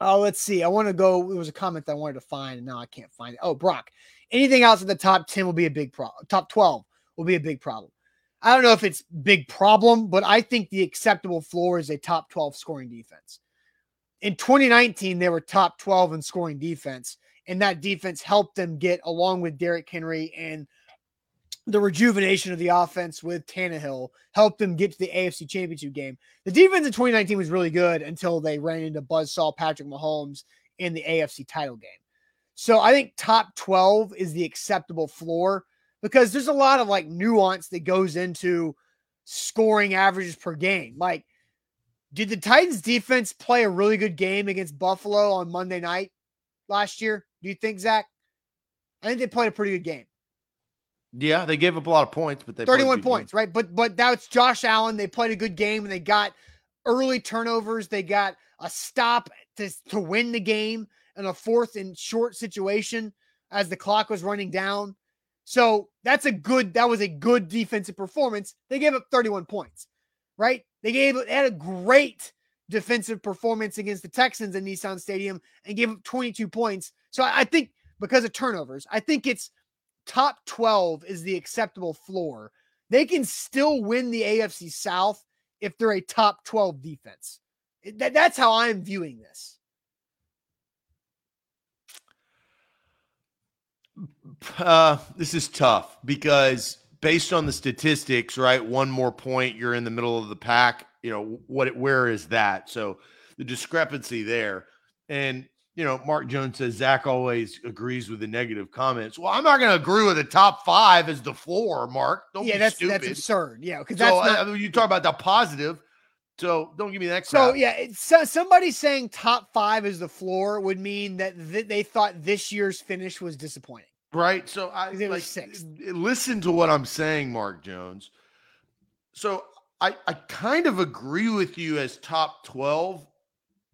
Oh, let's see. I want to go. It was a comment that I wanted to find, and now I can't find it. Oh, Brock. Anything else in the top 10 will be a big problem. Top 12 will be a big problem. I don't know if it's big problem, but I think the acceptable floor is a top 12 scoring defense. In 2019, they were top 12 in scoring defense, and that defense helped them get along with Derrick Henry and the rejuvenation of the offense with Tannehill helped them get to the AFC Championship game. The defense in 2019 was really good until they ran into Buzzsaw Patrick Mahomes in the AFC title game. So I think top 12 is the acceptable floor because there's a lot of like nuance that goes into scoring averages per game. Like, did the Titans defense play a really good game against Buffalo on Monday night last year? Do you think, Zach? I think they played a pretty good game. Yeah, they gave up a lot of points, but they 31 points, right? But but that's Josh Allen. They played a good game and they got early turnovers. They got a stop to, to win the game in a fourth and short situation as the clock was running down. So that's a good, that was a good defensive performance. They gave up 31 points, right? They gave, they had a great defensive performance against the Texans in Nissan Stadium and gave up 22 points. So I think because of turnovers, I think it's top 12 is the acceptable floor. They can still win the AFC South if they're a top 12 defense. That, that's how I'm viewing this. Uh, this is tough because based on the statistics, right? One more point, you're in the middle of the pack. You know what? Where is that? So the discrepancy there, and you know, Mark Jones says Zach always agrees with the negative comments. Well, I'm not going to agree with the top five as the floor, Mark. Don't yeah, be that's stupid. that's absurd. Yeah, because so that's not, I mean, you talk about the positive. So don't give me that. So yeah, so somebody saying top five is the floor would mean that th- they thought this year's finish was disappointing. Right. So I like sixth. listen to what I'm saying, Mark Jones. So I I kind of agree with you as top 12.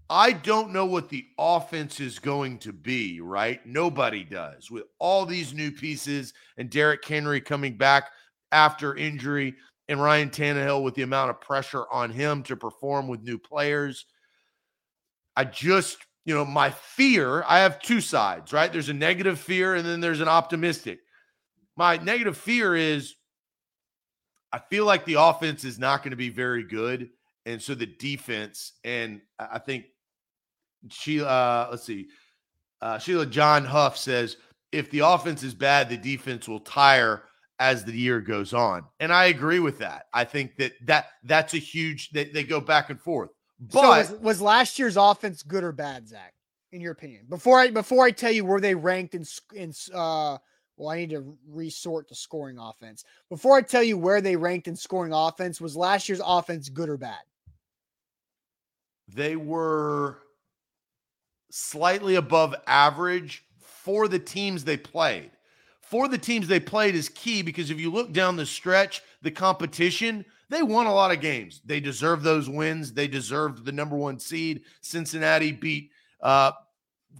I don't know what the offense is going to be, right? Nobody does. With all these new pieces and Derrick Henry coming back after injury and Ryan Tannehill with the amount of pressure on him to perform with new players. I just you know, my fear, I have two sides, right? There's a negative fear and then there's an optimistic. My negative fear is I feel like the offense is not going to be very good. And so the defense, and I think Sheila, uh, let's see, uh, Sheila John Huff says, if the offense is bad, the defense will tire as the year goes on. And I agree with that. I think that that that's a huge, they, they go back and forth. So was, was last year's offense good or bad, Zach? In your opinion, before I before I tell you where they ranked in in uh, well, I need to resort to scoring offense. Before I tell you where they ranked in scoring offense, was last year's offense good or bad? they were slightly above average for the teams they played. For the teams they played is key because if you look down the stretch, the competition, they won a lot of games. They deserve those wins. They deserved the number one seed. Cincinnati beat uh,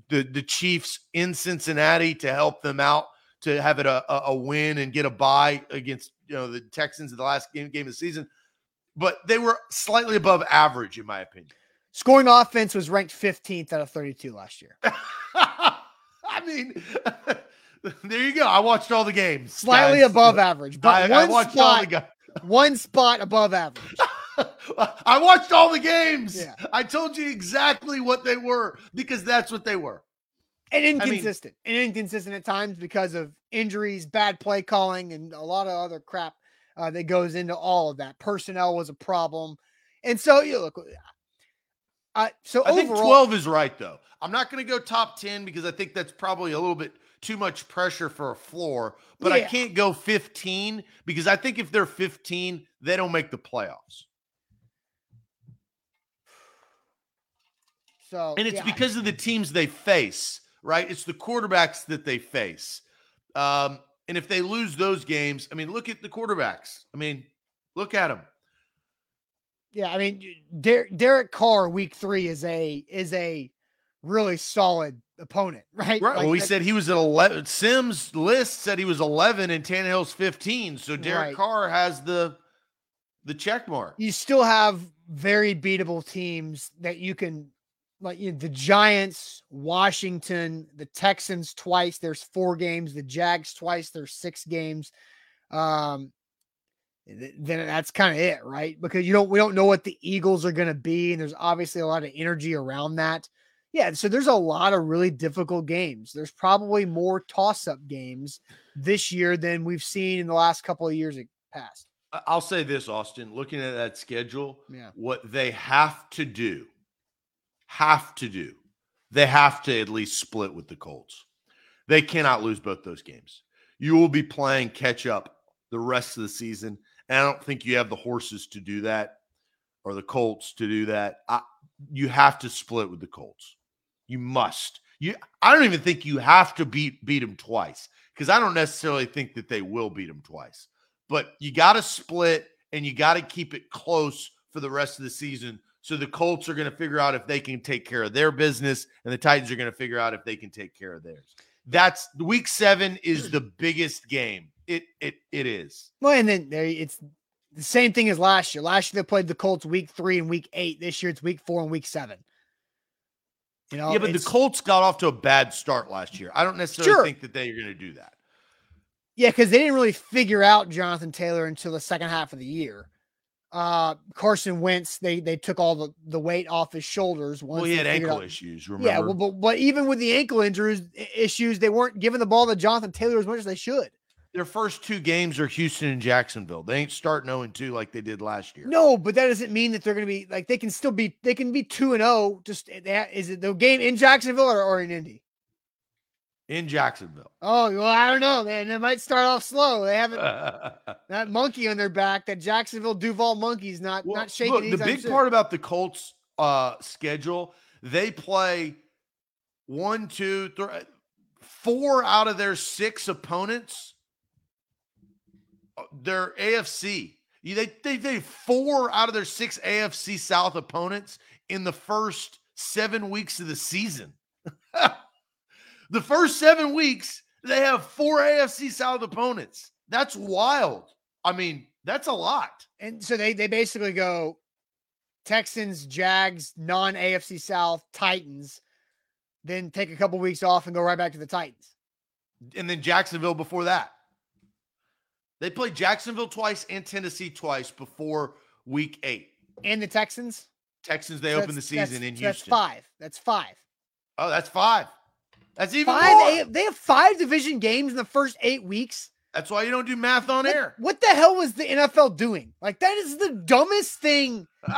the the Chiefs in Cincinnati to help them out to have it a, a, win and get a bye against you know the Texans in the last game game of the season. But they were slightly above average, in my opinion. Scoring offense was ranked 15th out of 32 last year. [LAUGHS] I mean, [LAUGHS] there you go. I watched all the games. Slightly guys. above average, but I, I one watched all the spot, guys. One spot above average. [LAUGHS] I watched all the games. Yeah. I told you exactly what they were because that's what they were. and mean- inconsistent and inconsistent at times because of injuries bad play calling and a lot of other crap uh, that goes into all of that personnel was a problem and so you look uh, so I think 12 is right, though. I'm not going to go top 10 because I think that's probably a little bit too much pressure for a floor, but I can't go 15 because I think if they're 15, they don't make the playoffs. so And it's yeah, because of the teams they face, right? It's the quarterbacks that they face. Um, and if they lose those games, I mean, look at the quarterbacks. I mean, look at them. yeah i mean Der- derek carr week three is a is a really solid opponent [LAUGHS] right Right. Like, well, we that- said he was at 11. Simms list said he was 11 and Tannehill's 15. So Derek Right. Carr has the the check mark. you still have very beatable teams that you can like you know, the Giants, Washington, the Texans twice. There's four games. The Jags twice. There's six games. Um, th- then that's kind of it, right? Because you don't we don't know what the Eagles are going to be, and there's obviously a lot of energy around that. Yeah, so there's a lot of really difficult games. There's probably more toss-up games this year than we've seen in the last couple of years past. I'll say this, Austin, looking at that schedule, Yeah. what they have to do, have to do, they have to at least split with the Colts. They cannot lose both those games. You will be playing catch up the rest of the season. And I don't think you have the horses to do that or the Colts to do that. I, you have to split with the Colts. You must. You I don't even think you have to beat beat them twice because I don't necessarily think that they will beat them twice. But you got to split and you got to keep it close for the rest of the season. So the Colts are going to figure out if they can take care of their business, and the Titans are going to figure out if they can take care of theirs. That's week seven is the biggest game. It it it is. Well, and then there it's the same thing as last year. Last year they played the Colts week three and week eight. This year it's week four and week seven. You know, yeah, but the Colts got off to a bad start last year. I don't necessarily Sure. think that they are going to do that. Yeah, because they didn't really figure out Jonathan Taylor until the second half of the year. Uh, Carson Wentz, they they took all the, the weight off his shoulders. Once well, he had ankle out, issues. Remember? Yeah, well, but but even with the ankle injuries issues, they weren't giving the ball to Jonathan Taylor as much as they should. Their first two games are Houston and Jacksonville. They ain't starting 0 and 2 like they did last year. No, but that doesn't mean that they're going to be like they can still be they can be 2 and 0 just is it the game in Jacksonville or, or in Indy? In Jacksonville. Oh, well, I don't know, man. They might start off slow. They haven't [LAUGHS] that monkey on their back, that Jacksonville Duval monkey's not well, not shaking. Look, the big soon. part about the Colts uh schedule, they play one, two, three, four out of their six opponents their AFC. They, they they four out of their six AFC South opponents in the first seven weeks of the season. [LAUGHS] the first seven weeks, they have four AFC South opponents. That's wild. I mean, that's a lot. And so they they basically go Texans, Jags, non AFC South, Titans, then take a couple weeks off and go right back to the Titans. And then Jacksonville before that. They played Jacksonville twice and Tennessee twice before week eight. And the Texans? Texans, they so open the season in Houston. That's five. That's five. Oh, that's five. That's even five, more. Eight, they have five division games in the first eight weeks. That's why you don't do math on what, air. What the hell was the NFL doing? Like, that is the dumbest thing. [LAUGHS]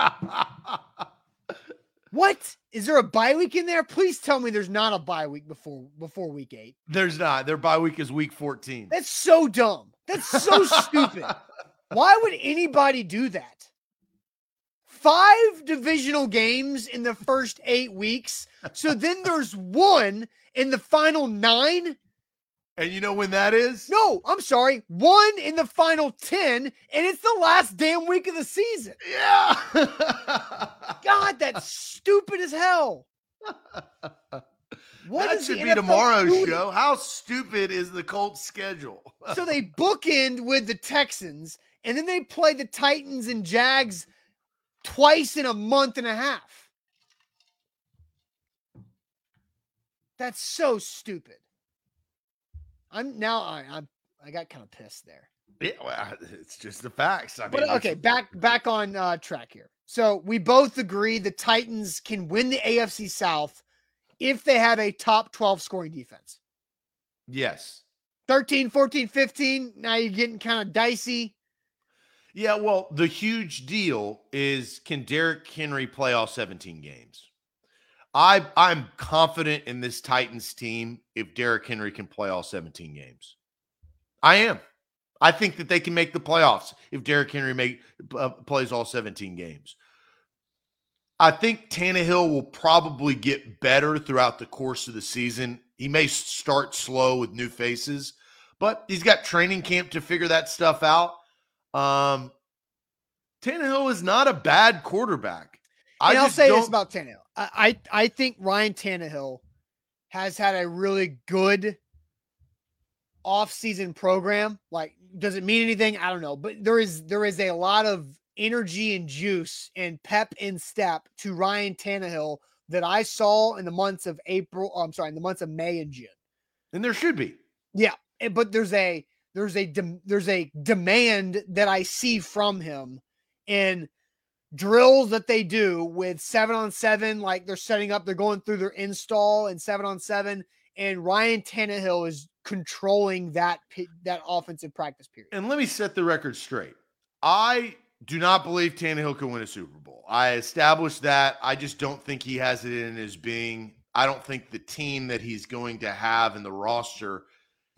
what? Is there a bye week in there? Please tell me there's not a bye week before before week eight. There's not. Their bye week is week 14. That's so dumb. That's so stupid. [LAUGHS] Why would anybody do that? Five divisional games in the first eight weeks. So then there's one in the final nine. And you know when that is? No, I'm sorry. One in the final 10, and it's the last damn week of the season. Yeah. God, that's stupid as hell. [LAUGHS] What that should be tomorrow's doing? show. How stupid is the Colts schedule? so they bookend with the Texans, and then they play the Titans and Jags twice in a month and a half. That's so stupid. I'm now I I'm, I got kind of pissed there. Yeah, well, it's just the facts. I mean, but okay, back back on uh, track here. So we both agree the Titans can win the AFC South if they have a top 12 scoring defense. Yes. 13, 14, 15. Now you're getting kind of dicey. Yeah, well, the huge deal is can Derrick Henry play all 17 games? I I'm confident in this Titans team if Derrick Henry can play all 17 games. I am. I think that they can make the playoffs if Derrick Henry make uh, plays all 17 games. I think Tannehill will probably get better throughout the course of the season. He may start slow with new faces, but he's got training camp to figure that stuff out. Um, Tannehill is not a bad quarterback. And I will say don't... this about Tannehill. I, I I think Ryan Tannehill has had a really good off-season program. Like, does it mean anything? I don't know, but there is there is a lot of energy and juice and pep in step to Ryan Tannehill that I saw in the months of April. Oh, I'm sorry, in the months of May and June. And there should be. Yeah, eh, but there's a there's a de- there's a demand that I see from him in drills that they do with seven on seven, like they're setting up, they're going through their install and seven on seven, and Ryan Tannehill is controlling that that offensive practice period. And let me set the record straight. I do not believe Tannehill can win a Super Bowl. I established that. I just don't think he has it in his being. I don't think the team that he's going to have in the roster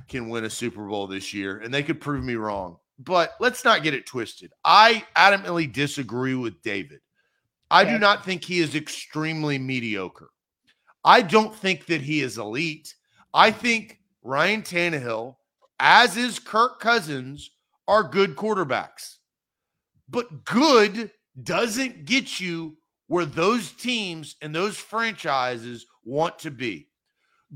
can win a Super Bowl this year, and they could prove me wrong. But let's not get it twisted. I adamantly disagree with David. I okay. do not think he is extremely mediocre. I don't think that he is elite. I think Ryan Tannehill, as is Kirk Cousins, are good quarterbacks. But good doesn't get you where those teams and those franchises want to be.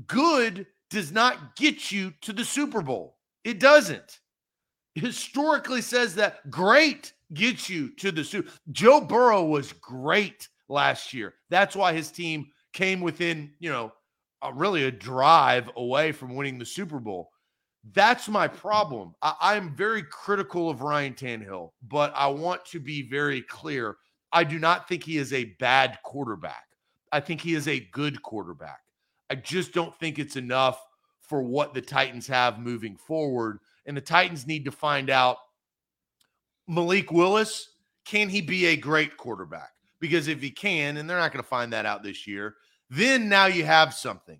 Good does not get you to the Super Bowl. It doesn't. Historically says that great gets you to the Super. Joe Burrow was great last year. That's why his team came within, you know, a, really a drive away from winning the Super Bowl. That's my problem. I, am very critical of Ryan Tannehill, but I want to be very clear. I do not think he is a bad quarterback. I think he is a good quarterback. I just don't think it's enough for what the Titans have moving forward. And the Titans need to find out Malik Willis, can he be a great quarterback? Because if he can, and they're not going to find that out this year, then now you have something.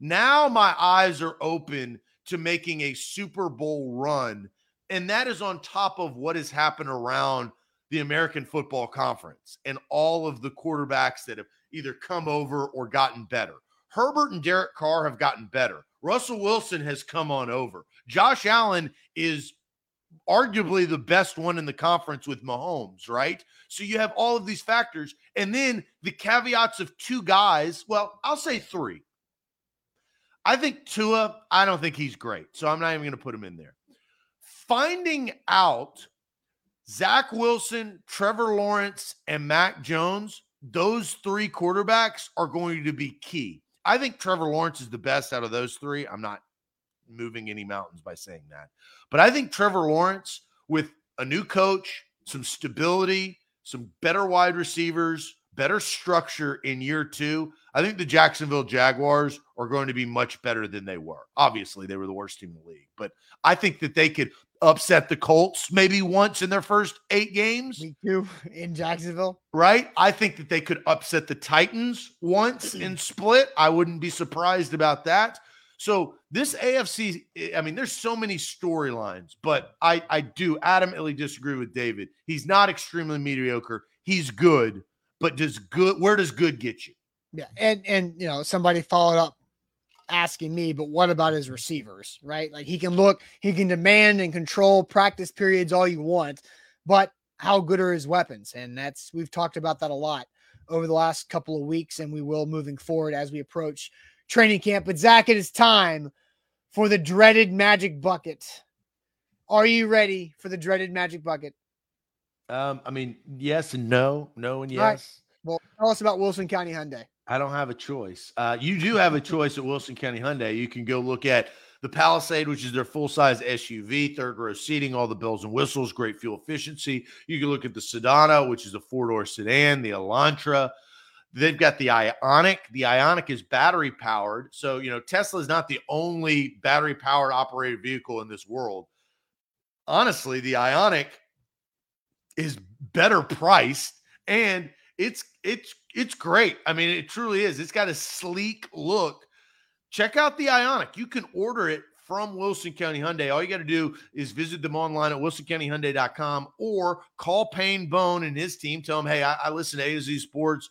Now my eyes are open to making a Super Bowl run. And that is on top of what has happened around the American Football Conference and all of the quarterbacks that have either come over or gotten better. Herbert and Derek Carr have gotten better. Russell Wilson has come on over. Josh Allen is arguably the best one in the conference with Mahomes, right? So you have all of these factors. And then the caveats of two guys. Well, I'll say three. I think Tua, I don't think he's great. So I'm not even going to put him in there. Finding out Zach Wilson, Trevor Lawrence, and Mac Jones, those three quarterbacks are going to be key. I think Trevor Lawrence is the best out of those three. I'm not moving any mountains by saying that. But I think Trevor Lawrence, with a new coach, some stability, some better wide receivers, better structure in year two, I think the Jacksonville Jaguars are going to be much better than they were. Obviously, they were the worst team in the league, but I think that they could upset the Colts maybe once in their first eight games. Week two in Jacksonville. Right. I think that they could upset the Titans once [CLEARS THROAT] in split. I wouldn't be surprised about that. So this AFC, I mean, there's so many storylines, but I, I do adamantly disagree with David. He's not extremely mediocre. He's good, but does good where does good get you? Yeah, and and you know somebody followed up asking me, but what about his receivers? Right, like he can look, he can demand and control practice periods all you want, but how good are his weapons? And that's we've talked about that a lot over the last couple of weeks, and we will moving forward as we approach training camp. But Zach, it is time for the dreaded magic bucket. Are you ready for the dreaded magic bucket? Um, I mean, yes and no, no and yes. Right. Well, tell us about Wilson County Hyundai. I don't have a choice. Uh, you do have a choice at Wilson County Hyundai. You can go look at the Palisade, which is their full size SUV, third row seating, all the bells and whistles, great fuel efficiency. You can look at the Sedona, which is a four door sedan, the Elantra, They've got the Ioniq. The Ioniq is battery powered. So, you know, Tesla is not the only battery powered operated vehicle in this world. Honestly, the Ioniq is better priced and it's it's it's great. I mean, it truly is. It's got a sleek look. Check out the Ioniq. You can order it from Wilson County Hyundai. All you got to do is visit them online at wilsoncountyhyundai.com or call Payne Bone and his team. Tell them, hey, I, I listen to A to Z Sports.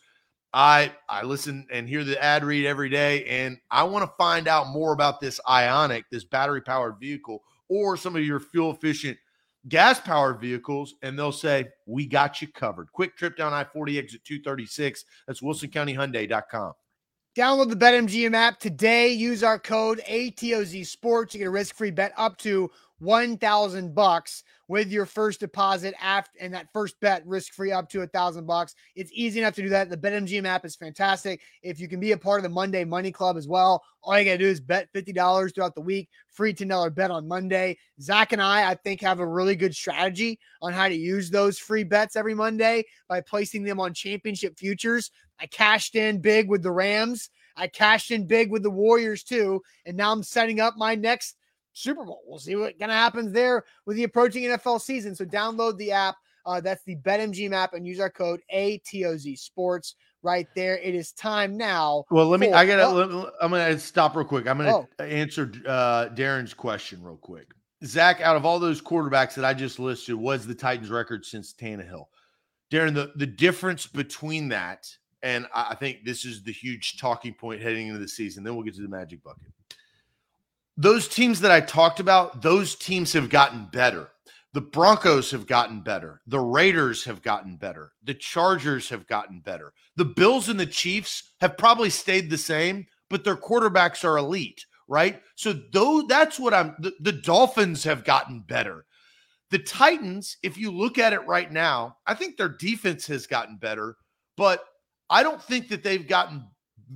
I I listen and hear the ad read every day, and I want to find out more about this Ioniq, this battery powered vehicle, or some of your fuel efficient gas powered vehicles, and they'll say, We got you covered. Quick trip down I 40 exit 236. That's WilsonCountyHyundai.com. Download the BetMGM app today. Use our code ATOZ Sports. You get a risk free bet up to 1000 bucks with your first deposit after and that first bet risk free up to a thousand bucks. It's easy enough to do that. The BetMGM app is fantastic. If you can be a part of the Monday Money Club as well, all you gotta do is bet $50 throughout the week, free $10 bet on Monday. Zach and I, I think, have a really good strategy on how to use those free bets every Monday by placing them on championship futures. I cashed in big with the Rams. I cashed in big with the Warriors too. And now I'm setting up my next Super Bowl. We'll see what kind of happens there with the approaching NFL season. So download the app. Uh, that's the BetMGM app and use our code ATOZ Sports right there. It is time now. Well, let me. For, I gotta. Oh, I'm gonna stop real quick. I'm gonna oh. answer uh, Darren's question real quick. Zach, out of all those quarterbacks that I just listed, was the Titans' record since Tannehill? Darren, the the difference between that, and I think this is the huge talking point heading into the season. Then we'll get to the magic bucket those teams that I talked about, those teams have gotten better. The Broncos have gotten better. The Raiders have gotten better. The Chargers have gotten better. The Bills and the Chiefs have probably stayed the same, but their quarterbacks are elite, right? So though that's what I'm the, the Dolphins have gotten better. The Titans, if you look at it right now, I think their defense has gotten better, but I don't think that they've gotten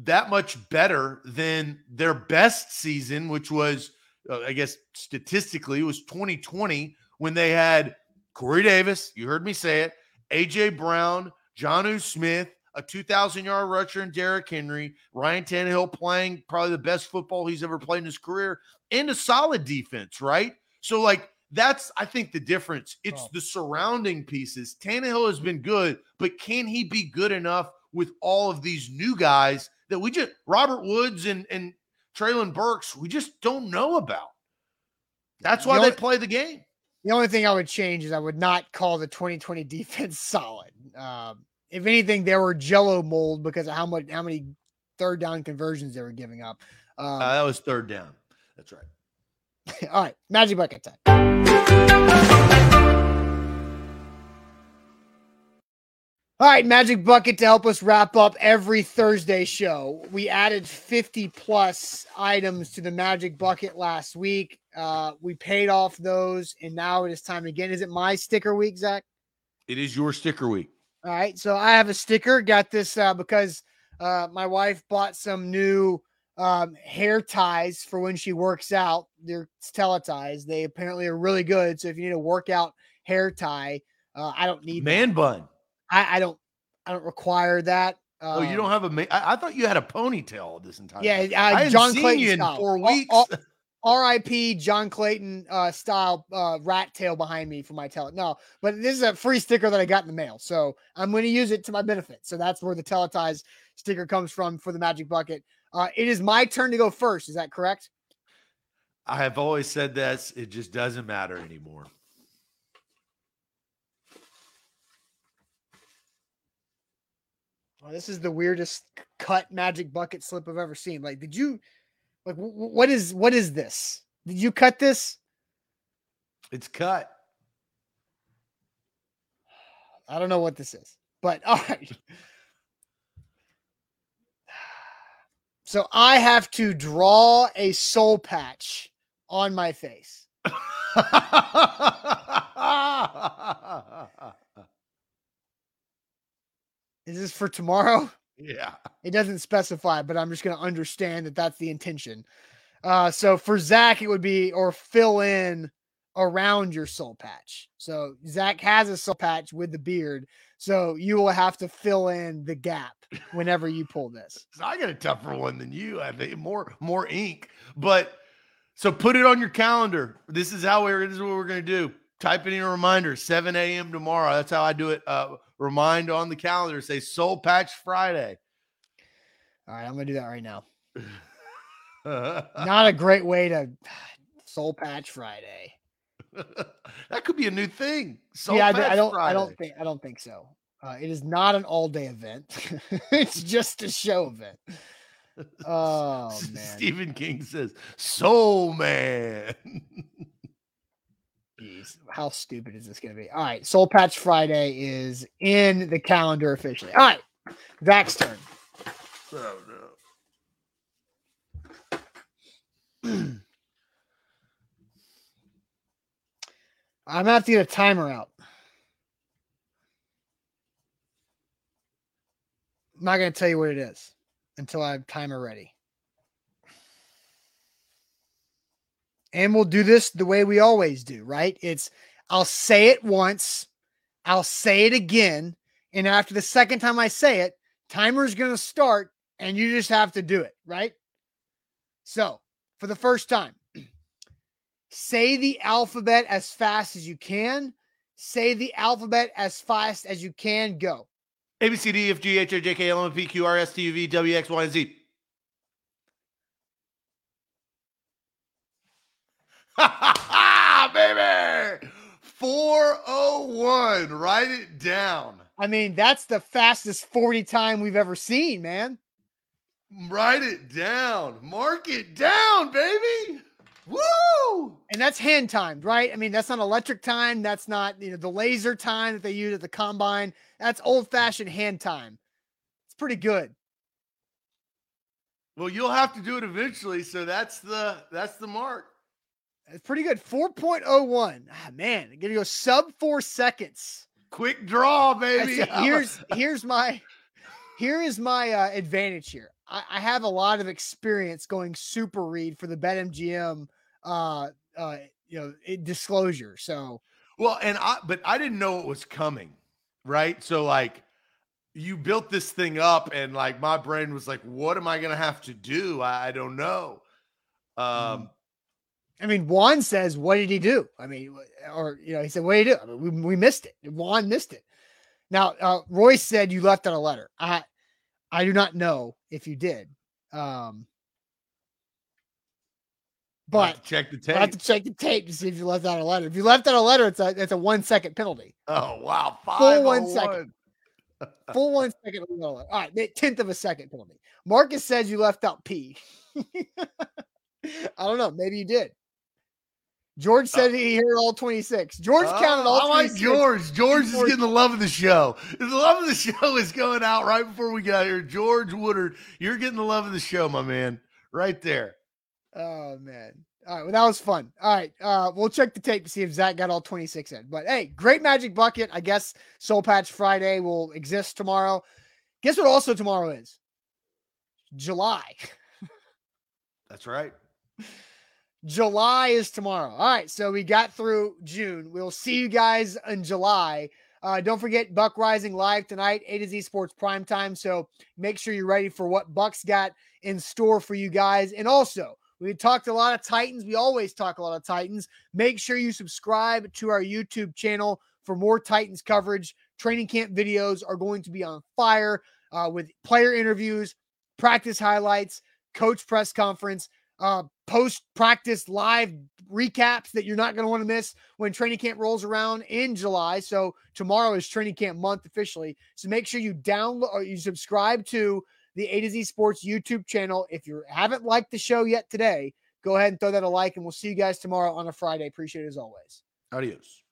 that much better than their best season, which was uh, I guess statistically, it was 2020 when they had Corey Davis. You heard me say it. AJ Brown, Jonnu Smith, a 2,000 yard rusher, and Derrick Henry. Ryan Tannehill playing probably the best football he's ever played in his career, and a solid defense, right? So, like, that's I think the difference. It's oh. the surrounding pieces. Tannehill has been good, but can he be good enough with all of these new guys that we just Robert Woods and and Treylon Burks we just don't know about? That's why the only, they play the game. The only thing I would change is I would not call the 2020 [LAUGHS] defense solid. Um, if anything, they were Jello mold because of how much how many third down conversions they were giving up. Um, uh, that was third down. That's right. [LAUGHS] All right, Magic Bucket time. All right, Magic Bucket to help us wrap up every Thursday show. We added 50 plus items to the Magic Bucket last week. Uh, we paid off those, and now it is time again. Is it my sticker week, Zach? It is your sticker week. All right, so I have a sticker. Got this uh, because uh, my wife bought some new um, hair ties for when she works out. They're teleties. They apparently are really good. So if you need a workout hair tie, uh, I don't need man that. bun. I, I, don't. I don't require that. Um, oh, you don't um, have a. Ma- I, I, thought you had a ponytail this entire. Time. Yeah, uh, John Clayton you in style. four weeks. R.I.P. [LAUGHS] John Clayton uh, style uh, rat tail behind me for my tail. No, but this is a free sticker that I got in the mail, so I'm going to use it to my benefit. So that's where the teleties sticker comes from for the Magic Bucket. Uh, it is my turn to go first. Is that correct? I have always said this. It just doesn't matter anymore. Oh, this is the weirdest cut magic bucket slip I've ever seen. Like, did you, like, w- what is what is this? Did you cut this? It's cut. [SIGHS] I don't know what this is, but [LAUGHS] all right. [SIGHS] So I have to draw a soul patch on my face. [LAUGHS] Is this for tomorrow? [LAUGHS] Yeah. It doesn't specify, but I'm just going to understand that that's the intention. Uh, so for Zach, it would be or fill in around your soul patch. So Zach has a soul patch with the beard. So you will have to fill in the gap whenever you pull this. [LAUGHS] so I got a tougher one than you. I think more more ink, but so put it on your calendar. This is how we're. This is what we're gonna do. Type in a reminder. 7 a.m. tomorrow. That's how I do it. Uh, remind on the calendar. Say Soul Patch Friday. All right, I'm gonna do that right now. [LAUGHS] Not a great way to [SIGHS] Soul Patch Friday. [LAUGHS] that could be a new thing. Soul yeah, I, I don't. Friday. I don't think. I don't think so. Uh, it is not an all day event. [LAUGHS] it's just a show event. Oh man. Stephen King says, "Soul Man." Jeez, how stupid is this going to be? All right, Soul Patch Friday is in the calendar officially. All right, Zach's turn. Oh [CLEARS THROAT] no. I'm gonna to get a timer out. I'm not going to tell you what it is until I have timer ready. And we'll do this the way we always do, right? It's I'll say it once, I'll say it again, and after the second time I say it, timer's going to start and you just have to do it, right? So, for the first time, [CLEARS THROAT] say the alphabet as fast as you can. Say the alphabet as fast as you can. Go. A B C D F G H I J K L M P Q R S T U V W X Y and Z. [LAUGHS] Baby! 401. Write it down. I mean, that's the fastest 40 time we've ever seen, man. Write it down. Mark it down, baby. Woo! And that's hand timed, right? I mean, that's not electric time. That's not, you know, the laser time that they use at the combine. That's old fashioned hand time. It's pretty good. Well, you'll have to do it eventually. So that's the that's the mark. It's pretty good. 4.01. Ah, man, I'm gonna go sub four seconds. Quick draw, baby. [LAUGHS] Here's here's my here is my uh, advantage here. I, I, have a lot of experience going super read for the BetMGM uh, uh, you know, it, disclosure. So, well, and I, but I didn't know it was coming, right? So, like, you built this thing up, and like, my brain was like, what am I to have to do? I, I don't know. Um, mm. I mean, Juan says, "What did he do?" I mean, or you know, he said, "What did he do?" I mean, we, we missed it. Juan missed it. Now, uh, Royce said you left out a letter. I I do not know if you did. Um, but check the tape. I have to check the tape to see if you left out a letter. If you left out a letter, it's a it's a one second penalty. Oh wow, Five [LAUGHS] full one second. full one second. All right, tenth of a second penalty. Marcus says you left out P. [LAUGHS] I don't know. Maybe you did. George said uh, he heard all 26. George uh, counted all 26. I like George. George is getting the love of the show. The love of the [LAUGHS] show is going out right before we got here. George Woodard, you're getting the love of the show, my man. Right there. Oh, man. All right. Well, that was fun. All right. Uh, we'll check the tape to see if Zach got all 26 in. But hey, great magic bucket. I guess Soul Patch Friday will exist tomorrow. Guess what also tomorrow is? July. [LAUGHS] That's right. July is tomorrow. All right, so we got through June. We'll see you guys in July. Uh, don't forget Buck Reising live tonight, A to Z Sports Prime Time. So make sure you're ready for what Buck's got in store for you guys. And also, we talked a lot of Titans. We always talk a lot of Titans. Make sure you subscribe to our YouTube channel for more Titans coverage. Training camp videos are going to be on fire uh, with player interviews, practice highlights, coach press conference uh, post practice live recaps that you're not going to want to miss when training camp rolls around in July. So tomorrow is training camp month officially. So make sure you download or you subscribe to the A to Z Sports YouTube channel. If you haven't liked the show yet today, go ahead and throw that a like, and we'll see you guys tomorrow on a Friday. Appreciate it as always. Adios.